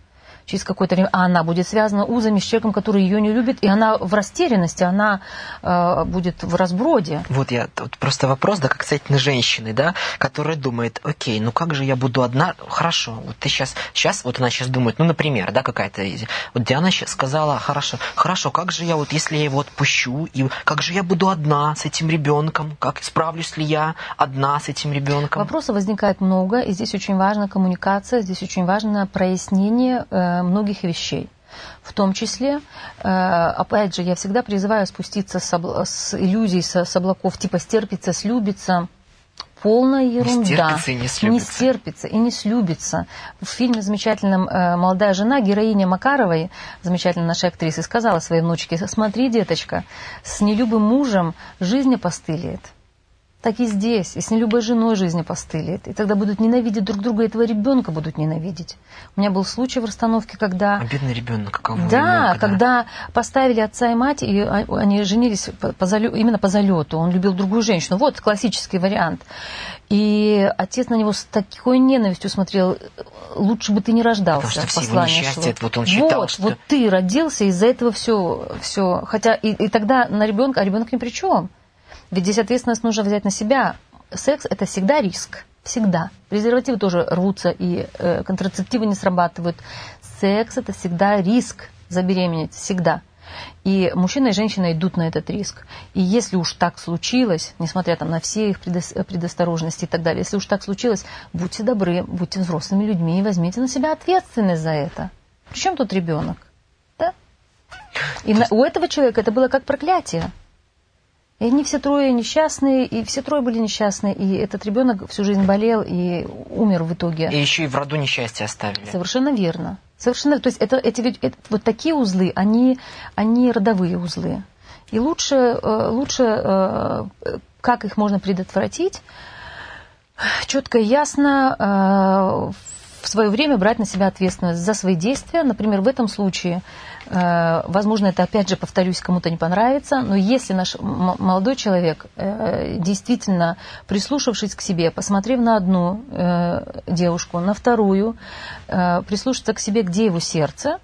через какое-то время, а она будет связана узами с человеком, который ее не любит, и она в растерянности, она э, будет в разброде. Вот я вот просто вопрос, да, как касательно женщины, да, которая думает, окей, ну как же я буду одна? Хорошо, вот ты сейчас, сейчас, вот она сейчас думает, ну, например, да, какая-то, вот Диана сейчас сказала, хорошо, хорошо, как же я вот, если я его отпущу, и как же я буду одна с этим ребенком, как справлюсь ли я одна с этим ребенком? Вопросов возникает много, и здесь очень важна коммуникация, здесь очень важно прояснение э, многих вещей. В том числе, э, опять же, я всегда призываю спуститься с, обла- с иллюзий, с, с облаков, типа стерпится, слюбится. Полная ерунда. стерпится и не слюбится. стерпится и не слюбится. В фильме замечательном э, «Молодая жена» героиня Макаровой, замечательной нашей актрисы, сказала своей внучке, смотри, деточка, с нелюбым мужем жизнь опостылит так и здесь. И с нелюбой женой жизнь опостылит. И тогда будут ненавидеть друг друга, и этого ребенка будут ненавидеть. У меня был случай в расстановке, когда... А бедный ребенок, каково Да, ему, когда поставили отца и мать, и а- они женились по, залё- именно по залету. Он любил другую женщину. Вот классический вариант. И отец на него с такой ненавистью смотрел, лучше бы ты не рождался. Потому что все его несчастья, шло. вот он считал, вот, что- вот ты родился, из-за этого все, все. Хотя и, и тогда на ребенка, а ребенок ни при чем. Ведь здесь ответственность нужно взять на себя. Секс это всегда риск. Всегда. Презервативы тоже рвутся, и э, контрацептивы не срабатывают. Секс это всегда риск забеременеть. Всегда. И мужчина и женщина идут на этот риск. И если уж так случилось, несмотря там, на все их предос- предосторожности и так далее, если уж так случилось, будьте добры, будьте взрослыми людьми и возьмите на себя ответственность за это. Причем тут ребенок? Да? И на- у этого человека это было как проклятие. И они все трое несчастные, и все трое были несчастные, и этот ребенок всю жизнь болел и умер в итоге. И еще и в роду несчастье оставили. Совершенно верно. Совершенно, то есть это, эти, это- вот такие узлы, они, они родовые узлы. И лучше, э, лучше, э, как их можно предотвратить, четко и ясно э, в свое время брать на себя ответственность за свои действия. Например, в этом случае, возможно, это опять же, повторюсь, кому-то не понравится, но если наш молодой человек, э, действительно прислушавшись к себе, посмотрев на одну э, девушку, на вторую, э, прислушаться к себе, где его сердце,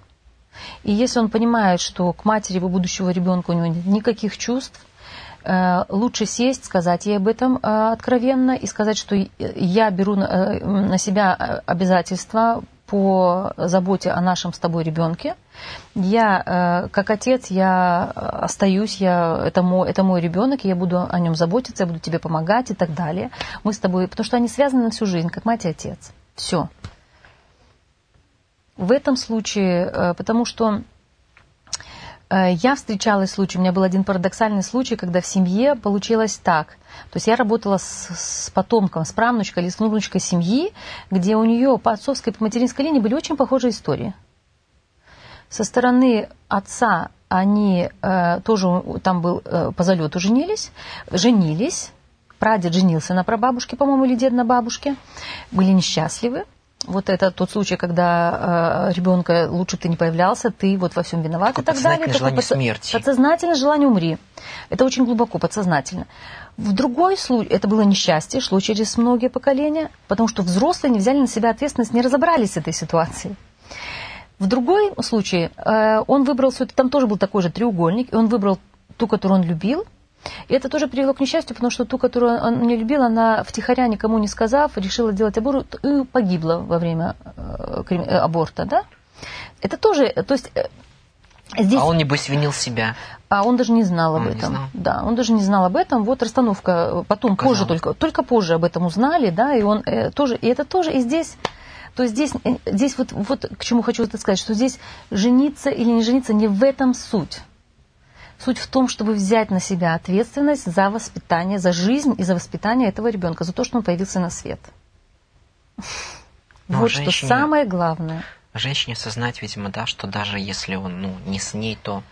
и если он понимает, что к матери его будущего ребенка у него нет никаких чувств, э, лучше сесть, сказать ей об этом э, откровенно и сказать, что я беру на э, себя э, обязательства по заботе о нашем с тобой ребенке. Я, э, как отец, я остаюсь, я, это, мой, это мой ребенок, я буду о нем заботиться, я буду тебе помогать и так далее. Мы с тобой, потому что они связаны на всю жизнь, как мать и отец. Все. В этом случае, э, потому что э, я встречала случай, у меня был один парадоксальный случай, когда в семье получилось так. То есть я работала с, с потомком, с правнучкой или с внучкой семьи, где у нее по отцовской и по материнской линии были очень похожие истории. Со стороны отца они э, тоже там был э, по залету женились, женились, прадед женился на прабабушке, по-моему, или дед на бабушке, были несчастливы. Вот это тот случай, когда э, ребенка лучше ты не появлялся, ты вот во всем виноват Такое и так далее. Такое желание подсо- смерти. Подсознательное желание умри. Это очень глубоко, подсознательно. В другой случай, это было несчастье, шло через многие поколения, потому что взрослые не взяли на себя ответственность, не разобрались с этой ситуацией. В другой случае э, он выбрал, там тоже был такой же треугольник, и он выбрал ту, которую он любил. И это тоже привело к несчастью, потому что ту, которую он не любил, она втихаря никому не сказав, решила делать аборт и погибла во время э, э, аборта, да? Это тоже, то есть здесь... А он, небось, винил себя. А он даже не знал об Он не этом. знал? Да, он даже не знал об этом. Вот расстановка потом Показала. позже только, только позже об этом узнали, да, и он э, тоже, и это тоже, и здесь, то здесь, э, здесь вот, вот к чему хочу это сказать, что здесь жениться или не жениться не в этом суть. Суть в том, чтобы взять на себя ответственность за воспитание, за жизнь и за воспитание этого ребенка, за то, что он появился на свет. Ну, а вот что женщине- самое главное. Женщине осознать, видимо, да, что даже если он, ну, не с ней, то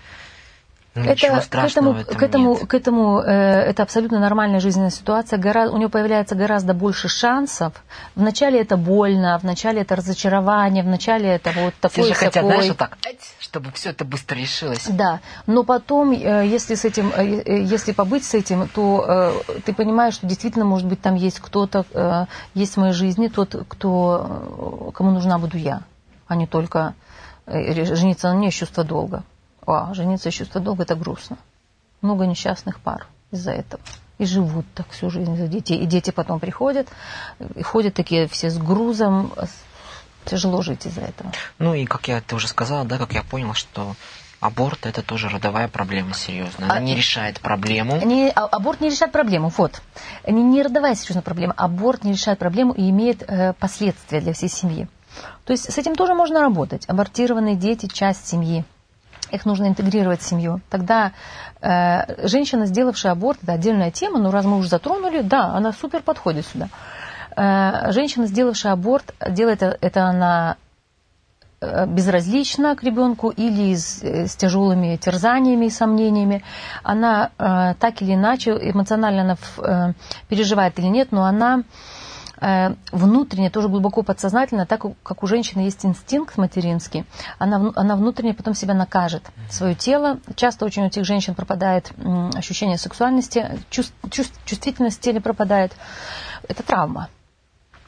ну, Это, к этому, к этому, нет. к этому э, это абсолютно нормальная жизненная ситуация. Гора- у него появляется гораздо больше шансов. Вначале это больно, вначале это разочарование, вначале это вот Все такой же хотят, знаешь, вот так, чтобы все это быстро решилось. Да, но потом, э, если с этим, э, э, если побыть с этим, то э, ты понимаешь, что действительно, может быть, там есть кто-то, э, есть в моей жизни тот, кто, э, кому нужна буду я, а не только э, жениться на мне из чувства долга. А, жениться из чувства долга – это грустно. Много несчастных пар из-за этого. И живут так всю жизнь за детей. И дети потом приходят, и ходят такие все с грузом. Тяжело жить из-за этого. Ну и как я ты уже сказала, да, как я понял, что аборт это тоже родовая проблема серьезная. Она А- не решает проблему. Не, а- аборт не решает проблему, вот. Не, не родовая серьезная проблема. Аборт не решает проблему и имеет э, последствия для всей семьи. То есть с этим тоже можно работать. Абортированные дети – часть семьи. Их нужно интегрировать в семью. Тогда э, женщина, сделавшая аборт, это отдельная тема, но раз мы уже затронули, да, она супер подходит сюда. Э, женщина, сделавшая аборт, делает это- она э, безразлична к ребенку или с, с тяжелыми терзаниями и сомнениями. Она э, так или иначе эмоционально она в- э, переживает или нет, но она внутренне, тоже глубоко подсознательно, так как у женщины есть инстинкт материнский, она, она внутренне потом себя накажет. Свое тело. Часто очень у этих женщин пропадает ощущение сексуальности, чувств- чувств- чувствительность в теле пропадает. Это травма.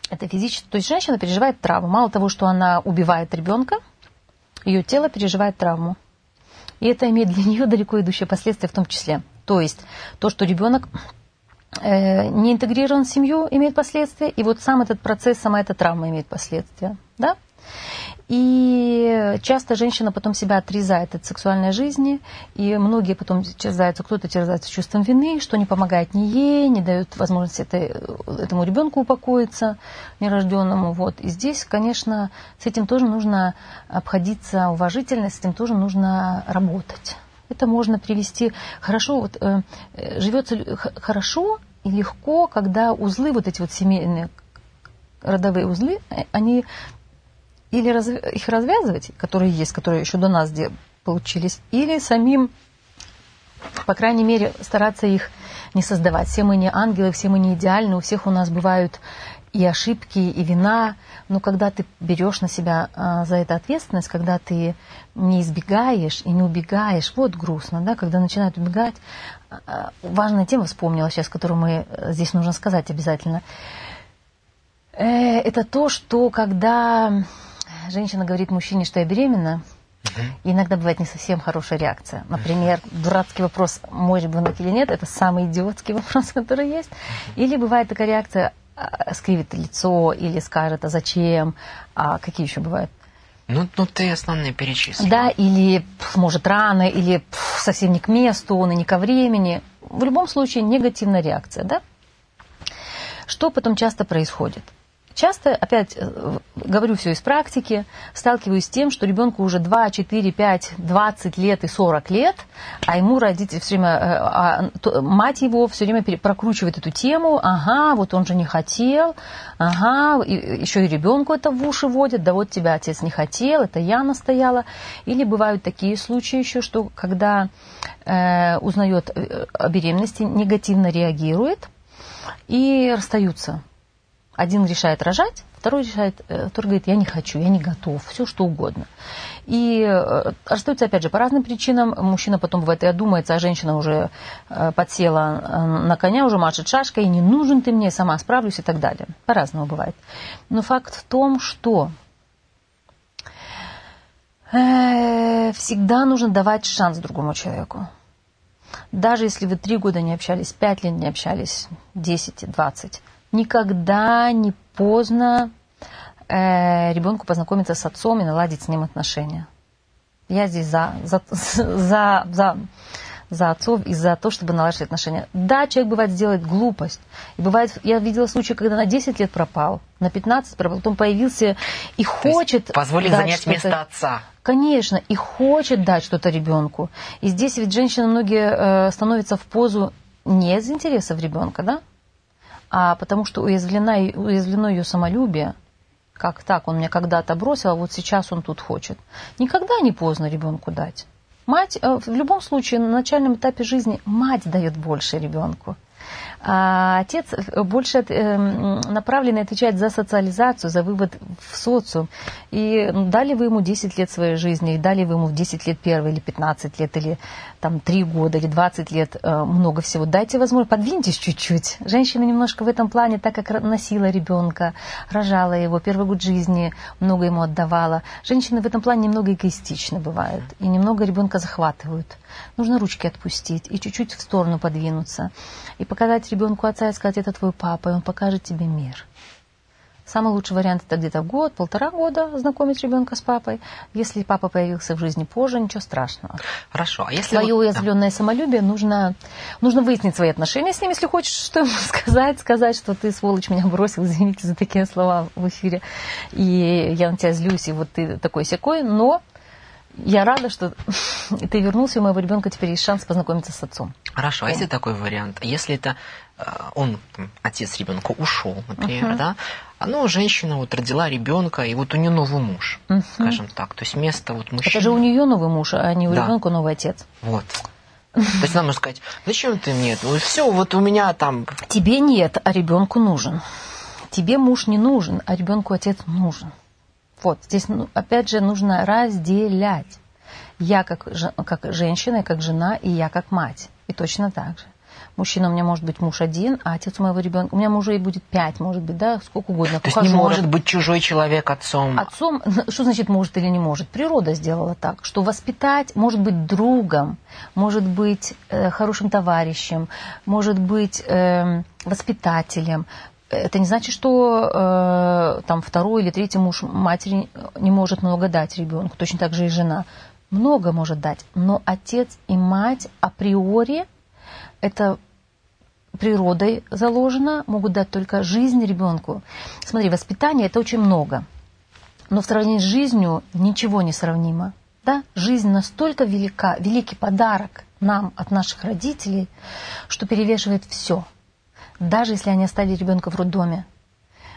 Это физически. То есть женщина переживает травму. Мало того, что она убивает ребенка, ее тело переживает травму. И это имеет для нее далеко идущие последствия в том числе. То есть то, что ребенок э, не интегрирован в семью, имеет последствия, и вот сам этот процесс, сама эта травма имеет последствия. Да? И часто женщина потом себя отрезает от сексуальной жизни, и многие потом терзаются, кто-то терзается чувством вины, что не помогает ни ей, не дает возможности этой, этому ребенку упокоиться нерожденному. Вот. И здесь, конечно, с этим тоже нужно обходиться уважительно, с этим тоже нужно работать. Это можно привести хорошо, вот, э, живется хорошо и легко, когда узлы, вот эти вот семейные родовые узлы, э, они или разв- их развязывать, которые есть, которые еще до нас где получились, или самим, по крайней мере, стараться их не создавать. Все мы не ангелы, все мы не идеальны, у всех у нас бывают и ошибки, и вина, но когда ты берешь на себя а, за это ответственность, когда ты не избегаешь и не убегаешь, вот грустно, да, когда начинают убегать. А, а, Важная тема вспомнила сейчас, которую мы э, здесь нужно сказать обязательно. Э, Это то, что когда женщина говорит мужчине, что я беременна, и иногда бывает не совсем хорошая реакция. Например, дурацкий вопрос, мой ребенок или нет, это самый идиотский вопрос, который есть. Или бывает такая реакция, скривит лицо, или скажет, а зачем, а какие еще бывают? Ну, ну ты основные перечислил. Да, или может рано, или совсем не к месту, он и не ко времени. В любом случае негативная реакция, да? Что потом часто происходит? Часто, опять э, говорю все из практики, сталкиваюсь с тем, что ребенку уже 2, 4, 5, 20 лет и 40 лет, а ему родитель все время, э, а, мать его все время прокручивает эту тему, ага, вот он же не хотел, ага, еще и ребенку это в уши водят, да вот тебя отец не хотел, это я настояла. Или бывают такие случаи еще, что когда э, узнает э, о беременности, негативно реагирует и расстаются. Один решает рожать, второй решает, э, второй говорит, я не хочу, я не готов, все что угодно. И э, расстаются, опять же, по разным причинам. Мужчина потом бывает и одумается, а женщина уже э, подсела э, на коня, уже машет шашкой, не нужен ты мне, сама справлюсь и так далее. По-разному бывает. Но факт в том, что э, всегда нужно давать шанс другому человеку. Даже если вы три года не общались, пять лет не общались, 10, 20, никогда не поздно э, ребенку познакомиться с отцом и наладить с ним отношения. Я здесь за, за, за, за, за отцов и за то, чтобы наладить отношения. Да, человек бывает сделает глупость. И бывает, я видела случаи, когда на 10 лет пропал, на 15 пропал, потом появился и хочет... Позволить занять место отца. Конечно, и хочет дать что-то ребенку. И здесь ведь женщины многие э, становятся в позу не из интересов ребенка, да? А потому что уязвлено, уязвлено ее самолюбие. Как так, он меня когда-то бросил, а вот сейчас он тут хочет. Никогда не поздно ребенку дать. Мать, э, в любом случае, на начальном этапе жизни мать дает больше ребенку. А отец больше э, направлен отвечать за социализацию, за вывод в социум. И дали вы ему 10 лет своей жизни, и дали вы ему в 10 лет первый, или 15 лет, или там 3 года, или 20 лет, э, много всего. Дайте возможность, подвиньтесь чуть-чуть. Женщина немножко в этом плане, так как носила ребенка, рожала его, первый год жизни много ему отдавала. Женщины в этом плане немного эгоистичны бывают, и немного ребенка захватывают. Нужно ручки отпустить и чуть-чуть в сторону подвинуться. И показать ребенку отца и сказать, это твой папа, и он покажет тебе мир. Самый лучший вариант это где-то год, полтора года знакомить ребенка с папой. Если папа появился в жизни позже, ничего страшного. Хорошо. А если Твое вот... уязвленное да. самолюбие, нужно, нужно выяснить свои отношения с ним, если хочешь, что ему сказать, сказать, что ты, сволочь, меня бросил, извините за такие слова в эфире, и я на тебя злюсь, и вот ты такой секой, но я рада, что ты вернулся, у моего ребенка теперь есть шанс познакомиться с отцом. Хорошо, а если такой вариант? Если это э, он, отец ребенка, ушел, например, uh-huh. да, ну, женщина вот родила ребенка, и вот у нее новый муж, uh-huh. скажем так. То есть место вот мужчины. Это же у нее новый муж, а не у да. ребенка новый отец. Вот. То есть нам сказать, зачем ты мне? Ну, все, вот у меня там. Тебе нет, а ребенку нужен. Тебе муж не нужен, а ребенку отец нужен. Вот, здесь ну, опять же нужно разделять. Я как, как женщина, как жена, и я как мать. И точно так же. Мужчина у меня может быть муж один, а отец у моего ребенка. У меня мужей будет пять, может быть, да, сколько угодно. То есть не может быть чужой человек отцом. Отцом, что значит может или не может? Природа сделала так, что воспитать может быть другом, может быть э, хорошим товарищем, может быть э, воспитателем, это не значит, что э, там второй или третий муж матери не может много дать ребенку, точно так же и жена. Много может дать, но отец и мать априори это природой заложено, могут дать только жизнь ребенку. Смотри, воспитание это очень много, но в сравнении с жизнью ничего не сравнимо. Да? Жизнь настолько велика, великий подарок нам от наших родителей, что перевешивает все – даже если они оставили ребенка в роддоме,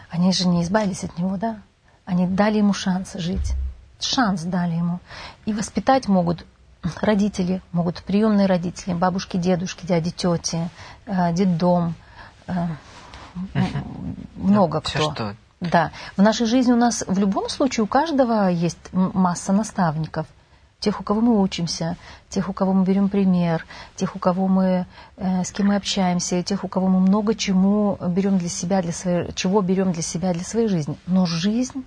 они же не избавились от него, да? Они дали ему шанс жить. Шанс дали ему. И воспитать могут родители, могут приемные родители, бабушки, дедушки, дяди, тети, э, детдом, э, много кто. что... Да. В нашей жизни у нас в любом случае у каждого есть масса наставников тех, у кого мы учимся, тех, у кого мы берем пример, тех, у кого мы, э, с кем мы общаемся, тех, у кого мы много чему берем для себя, для своей, чего берем для себя, для своей жизни. Но жизнь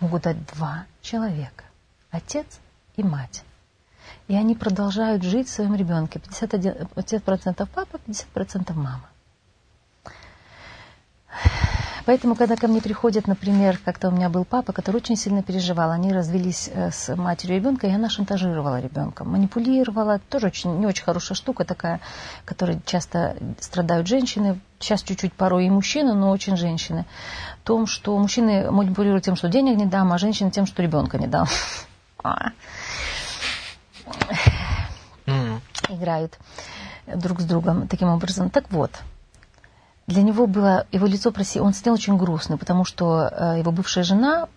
могут дать два человека, отец и мать. И они продолжают жить в своем ребенке. 51, 50% папа, 50% мама. Поэтому, когда ко мне приходят, например, как-то у меня был папа, который очень сильно переживал, они развелись э, с матерью ребенка, и она шантажировала ребенка, манипулировала, тоже очень, не очень хорошая штука такая, которой часто страдают женщины, сейчас чуть-чуть порой и мужчины, но очень женщины, том, что мужчины манипулируют тем, что денег не дам, а женщины тем, что ребенка не дам. А. Играют друг с другом таким образом. Так вот, для него было, его лицо просило, он стал очень грустный, потому что э, его бывшая жена,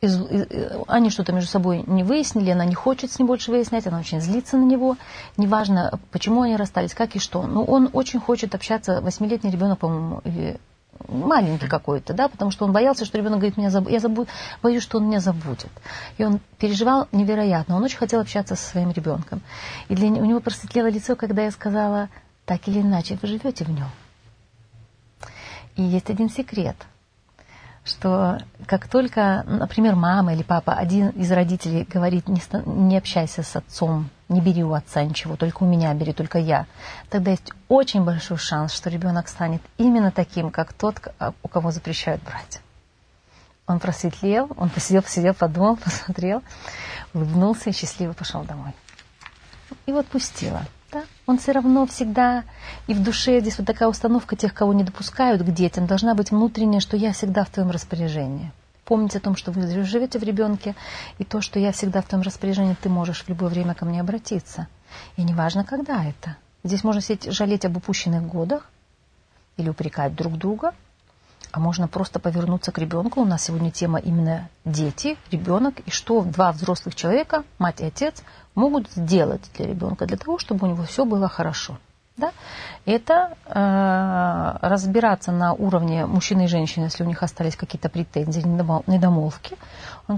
из, из, они что-то между собой не выяснили, она не хочет с ним больше выяснять, она очень злится на него, неважно, почему они расстались, как и что. Но он очень хочет общаться, восьмилетний ребенок, по-моему, или маленький какой-то, да, потому что он боялся, что ребенок говорит, меня забудет, я забуду, боюсь, что он меня забудет. И он переживал невероятно, он очень хотел общаться со своим ребенком. И для, у него просветлело лицо, когда я сказала, так или иначе, вы живете в нем. И есть один секрет, что как только, например, мама или папа, один из родителей говорит, не, не общайся с отцом, не бери у отца ничего, только у меня бери, только я, тогда есть очень большой шанс, что ребенок станет именно таким, как тот, а, у кого запрещают брать. Он просветлел, он посидел, посидел, подумал, посмотрел, улыбнулся и счастливо пошел домой. И вот пустила. Он все равно всегда, и в душе здесь вот такая установка тех, кого не допускают к детям, должна быть внутренняя, что я всегда в твоем распоряжении. Помните о том, что вы живете в ребенке, и то, что я всегда в твоем распоряжении, ты можешь в любое время ко мне обратиться. И неважно, когда это. Здесь можно сидеть, жалеть об упущенных годах или упрекать друг друга, а можно просто повернуться к ребенку. У нас сегодня тема именно дети, ребенок, и что два взрослых человека, мать и отец, могут сделать для ребенка, для того, чтобы у него все было хорошо. Да? Это э, разбираться на уровне мужчины и женщины, если у них остались какие-то претензии, недомолвки.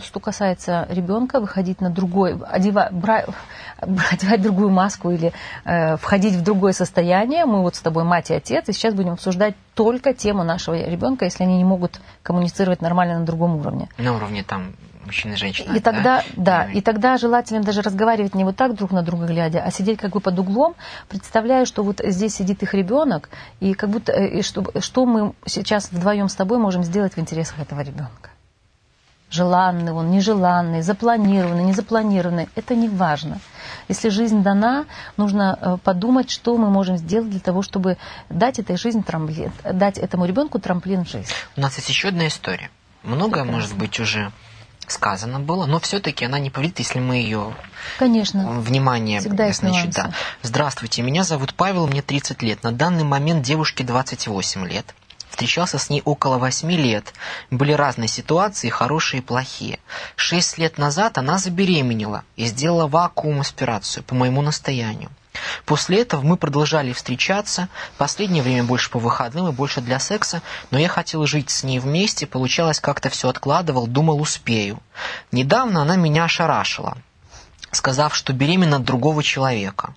Что касается ребенка, выходить на другой, одевать, брать, одевать другую маску или э, входить в другое состояние. Мы вот с тобой мать и отец, и сейчас будем обсуждать только тему нашего ребенка, если они не могут коммуницировать нормально на другом уровне. На уровне там мужчина и женщина. И тогда, да, да, и тогда желательно даже разговаривать не вот так друг на друга глядя, а сидеть как бы под углом, представляя, что вот здесь сидит их ребенок, и как будто э, и что, что мы сейчас вдвоем с тобой можем сделать в интересах этого ребенка. Желанный он, нежеланный, запланированный, незапланированный, это не важно. Если жизнь дана, нужно э, подумать, что мы можем сделать для того, чтобы дать этой жизни трамплин, дать этому ребенку трамплин в жизнь. У нас есть еще одна история. Многое, Прекрасно. может быть, уже сказано было, но все-таки она не повредит, если мы ее Конечно. внимание Всегда значит, да. Здравствуйте, меня зовут Павел, мне 30 лет. На данный момент девушке 28 лет. Встречался с ней около восьми лет. Были разные ситуации, хорошие и плохие. Шесть лет назад она забеременела и сделала вакуум-аспирацию по моему настоянию. После этого мы продолжали встречаться, последнее время больше по выходным и больше для секса, но я хотел жить с ней вместе, получалось как-то все откладывал, думал успею. Недавно она меня ошарашила сказав, что беременна от другого человека.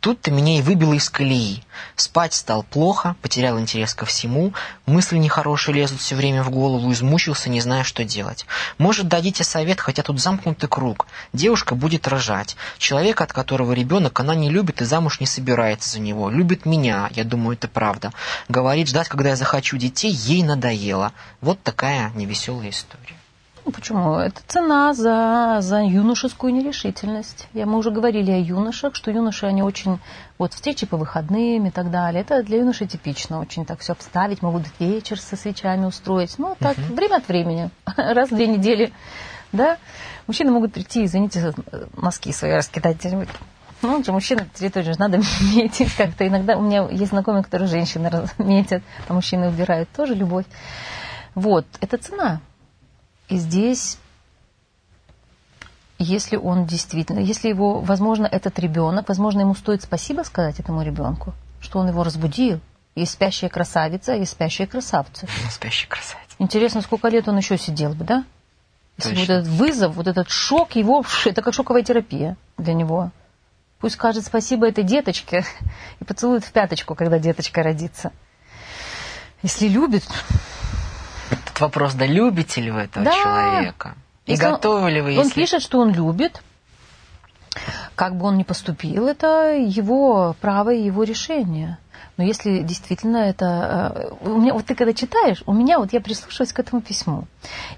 Тут-то меня и выбило из колеи. Спать стал плохо, потерял интерес ко всему, мысли нехорошие лезут все время в голову, измучился, не зная, что делать. Может, дадите совет, хотя тут замкнутый круг. Девушка будет рожать. Человека, от которого ребенок, она не любит и замуж не собирается за него. Любит меня, я думаю, это правда. Говорит, ждать, когда я захочу детей, ей надоело. Вот такая невеселая история. Ну, почему? Это цена за, за юношескую нерешительность. Я, мы уже говорили о юношах, что юноши, они очень... Вот встречи по выходным и так далее. Это для юношей типично. Очень так все обставить. Могут вечер со свечами устроить. Ну, так, uh-huh. время от времени. Раз в две недели. Да? Мужчины могут прийти, извините, носки свои раскидать ну, он же мужчина, территорию же надо метить как-то. Иногда у меня есть знакомые, которые женщины метят, а мужчины убирают. Тоже любовь. Вот, это цена. И здесь, если он действительно, если его, возможно, этот ребенок, возможно, ему стоит спасибо сказать этому ребенку, что он его разбудил. Есть спящая красавица, есть спящие красавцы. Спящий красавец. Интересно, сколько лет он еще сидел бы, да? Если вот этот вызов, вот этот шок его, это как шоковая терапия для него. Пусть скажет спасибо этой деточке и поцелует в пяточку, когда деточка родится. Если любит, вопрос, да любите ли вы этого да. человека? И если готовы он, ли вы, если... Он пишет, что он любит. Как бы он ни поступил, это его право и его решение. Но если действительно это... Э, у меня, вот ты когда читаешь, у меня вот я прислушиваюсь к этому письму.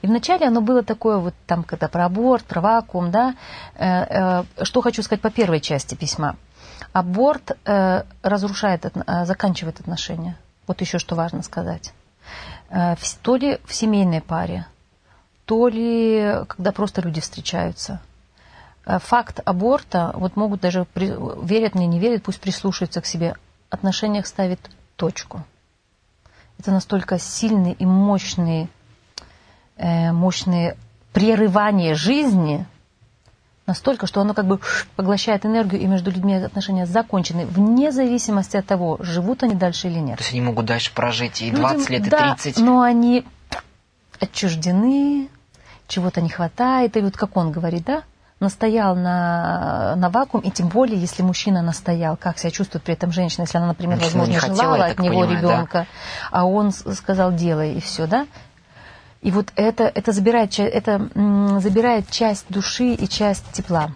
И вначале оно было такое вот там, когда про аборт, про вакуум, да. Э, э, что хочу сказать по первой части письма. Аборт разрушает, заканчивает отношения. Вот еще что важно сказать. Э, то ли в семейной паре, то ли когда просто люди встречаются. Э, факт аборта, вот могут даже, верят мне, не верят, пусть прислушаются к себе, отношениях ставит точку. Это настолько сильный и мощный, э, мощные прерывание жизни – настолько, что оно как бы поглощает энергию, и между людьми отношения закончены, вне зависимости от того, живут они дальше или нет. То есть они могут дальше прожить и 20 Людям, лет, да, и 30. но они отчуждены, чего-то не хватает, и вот как он говорит, да, настоял на, на вакуум, и тем более, если мужчина настоял, как себя чувствует при этом женщина, если она, например, Мужчина возможно, не желала от него понимаю, ребенка, да? а он сказал, делай, и все, да, и вот это, это, забирает, это забирает часть души и часть тепла,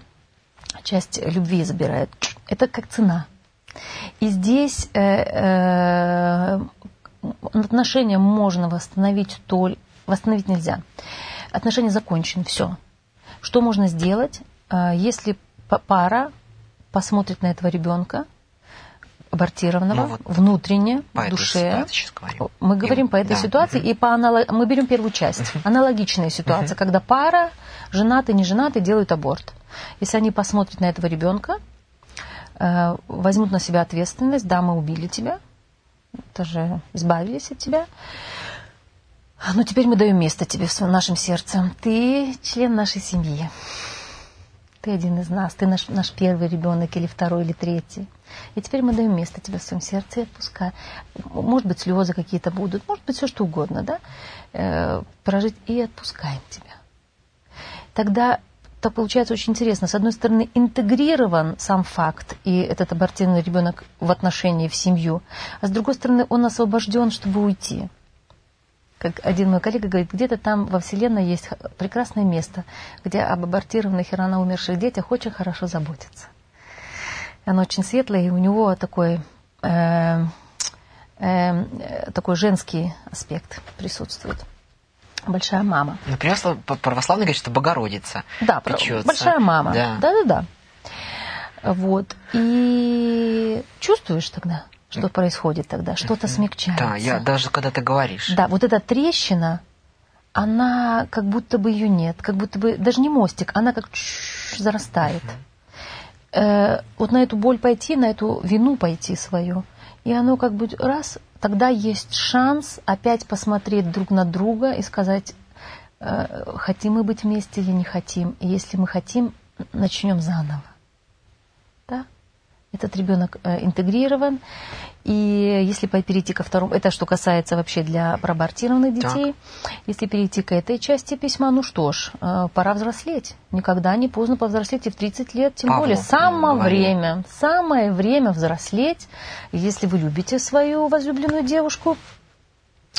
часть любви забирает. Это как цена. И здесь э, э, отношения можно восстановить только, восстановить нельзя. Отношения закончены, все. Что можно сделать, э, если пара посмотрит на этого ребенка, абортированного, ну, вот внутренне, в душе. Мы говорим и, по этой да. ситуации, угу. и по аналог... мы берем первую часть. Угу. Аналогичная ситуация, угу. когда пара, женатый, не женатый, делают аборт. Если они посмотрят на этого ребенка, э, возьмут на себя ответственность, да, мы убили тебя, даже избавились от тебя, но теперь мы даем место тебе в нашем сердце. Ты член нашей семьи. Ты один из нас, ты наш, наш первый ребенок или второй или третий. И теперь мы даем место тебе в своем сердце и отпускаем. Может быть, слезы какие-то будут, может быть, все что угодно, да? Э, прожить и отпускаем тебя. Тогда так получается очень интересно. С одной стороны, интегрирован сам факт и этот абортированный ребенок в отношении в семью, а с другой стороны, он освобожден, чтобы уйти как один мой коллега говорит, где-то там во Вселенной есть прекрасное место, где об абортированных и рано умерших детях очень хорошо заботятся. Оно очень светлое, и у него такой, э, э, такой женский аспект присутствует. Большая мама. Например, православный говорит, что Богородица Да, печется. большая мама. Да, да, да. да. Вот. И чувствуешь тогда, что происходит тогда, что-то смягчается. Да, я даже когда ты говоришь. Да, вот эта трещина, она как будто бы ее нет, как будто бы даже не мостик, она как зарастает. Э, вот на эту боль пойти, на эту вину пойти свою, и оно как бы раз, тогда есть шанс опять посмотреть друг на друга и сказать, э, хотим мы быть вместе или не хотим. И если мы хотим, начнем заново. Этот ребенок э, интегрирован. И если перейти ко второму, это что касается вообще для проабортированных детей, так. если перейти к этой части письма, ну что ж, э, пора взрослеть. Никогда не поздно повзрослеть и в 30 лет, тем Павлов, более. Самое время, самое время взрослеть. Если вы любите свою возлюбленную девушку,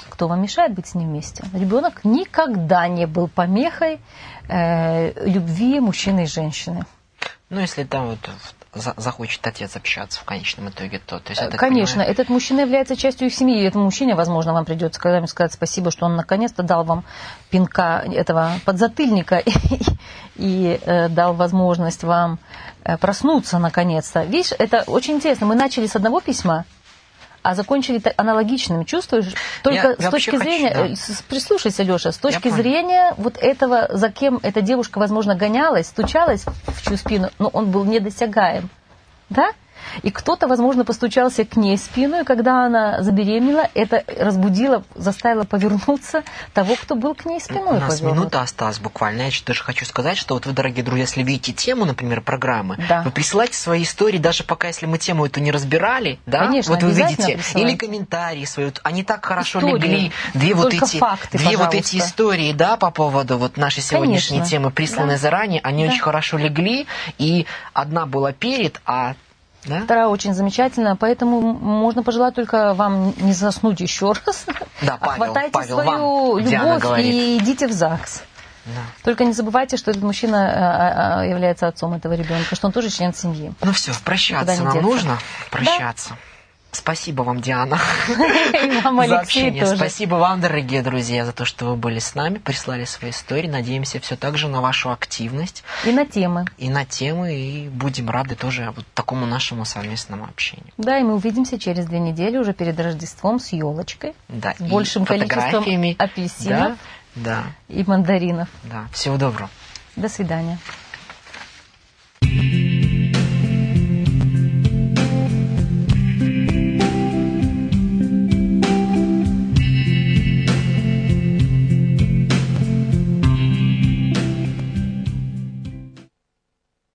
кто вам мешает быть с ним вместе? Ребенок никогда не был помехой э, любви мужчины и женщины. Ну, если там вот захочет отец общаться в конечном итоге, то... то есть, Конечно, понимаю... этот мужчина является частью их семьи, и этому мужчине, возможно, вам придется когда-нибудь сказать спасибо, что он наконец-то дал вам пинка этого подзатыльника и, и э, дал возможность вам э, проснуться наконец-то. Видишь, это очень интересно. Мы начали с одного письма, а закончили аналогичным. Чувствуешь? Только я, с точки зрения, хочу, да. прислушайся, Леша, с точки я зрения понял. вот этого, за кем эта девушка, возможно, гонялась, стучалась в чью спину, но он был недосягаем. Да? И кто-то, возможно, постучался к ней в спину, и когда она забеременела, это разбудило, заставило повернуться того, кто был к ней спиной У нас повернут. минута осталась буквально. Я даже хочу сказать, что вот вы, дорогие друзья, если видите тему, например, программы, да. вы присылайте свои истории, даже пока, если мы тему эту не разбирали, да, Конечно, вот вы видите, или комментарии свои, вот, они так хорошо истории. легли, две вот эти, факты, две вот эти истории, да, по поводу вот нашей сегодняшней Конечно. темы, присланные да. заранее, они да. очень хорошо легли, и одна была перед, а да? Вторая очень замечательная, поэтому можно пожелать только вам не заснуть еще раз. Да, Павел, а хватайте Павел, свою вам, любовь и идите в ЗАГС. Да. Только не забывайте, что этот мужчина а, а, является отцом этого ребенка, что он тоже член семьи. Ну все, прощаться нам нужно. Прощаться. Да? Спасибо вам, Диана, за общение. Спасибо вам, дорогие друзья, за то, что вы были с нами, прислали свои истории. Надеемся все так же на вашу активность. И на темы. И на темы, и будем рады тоже вот такому нашему совместному общению. Да, и мы увидимся через две недели уже перед Рождеством с елочкой. Да, с большим количеством апельсинов да, да. и мандаринов. Да, всего доброго. До свидания.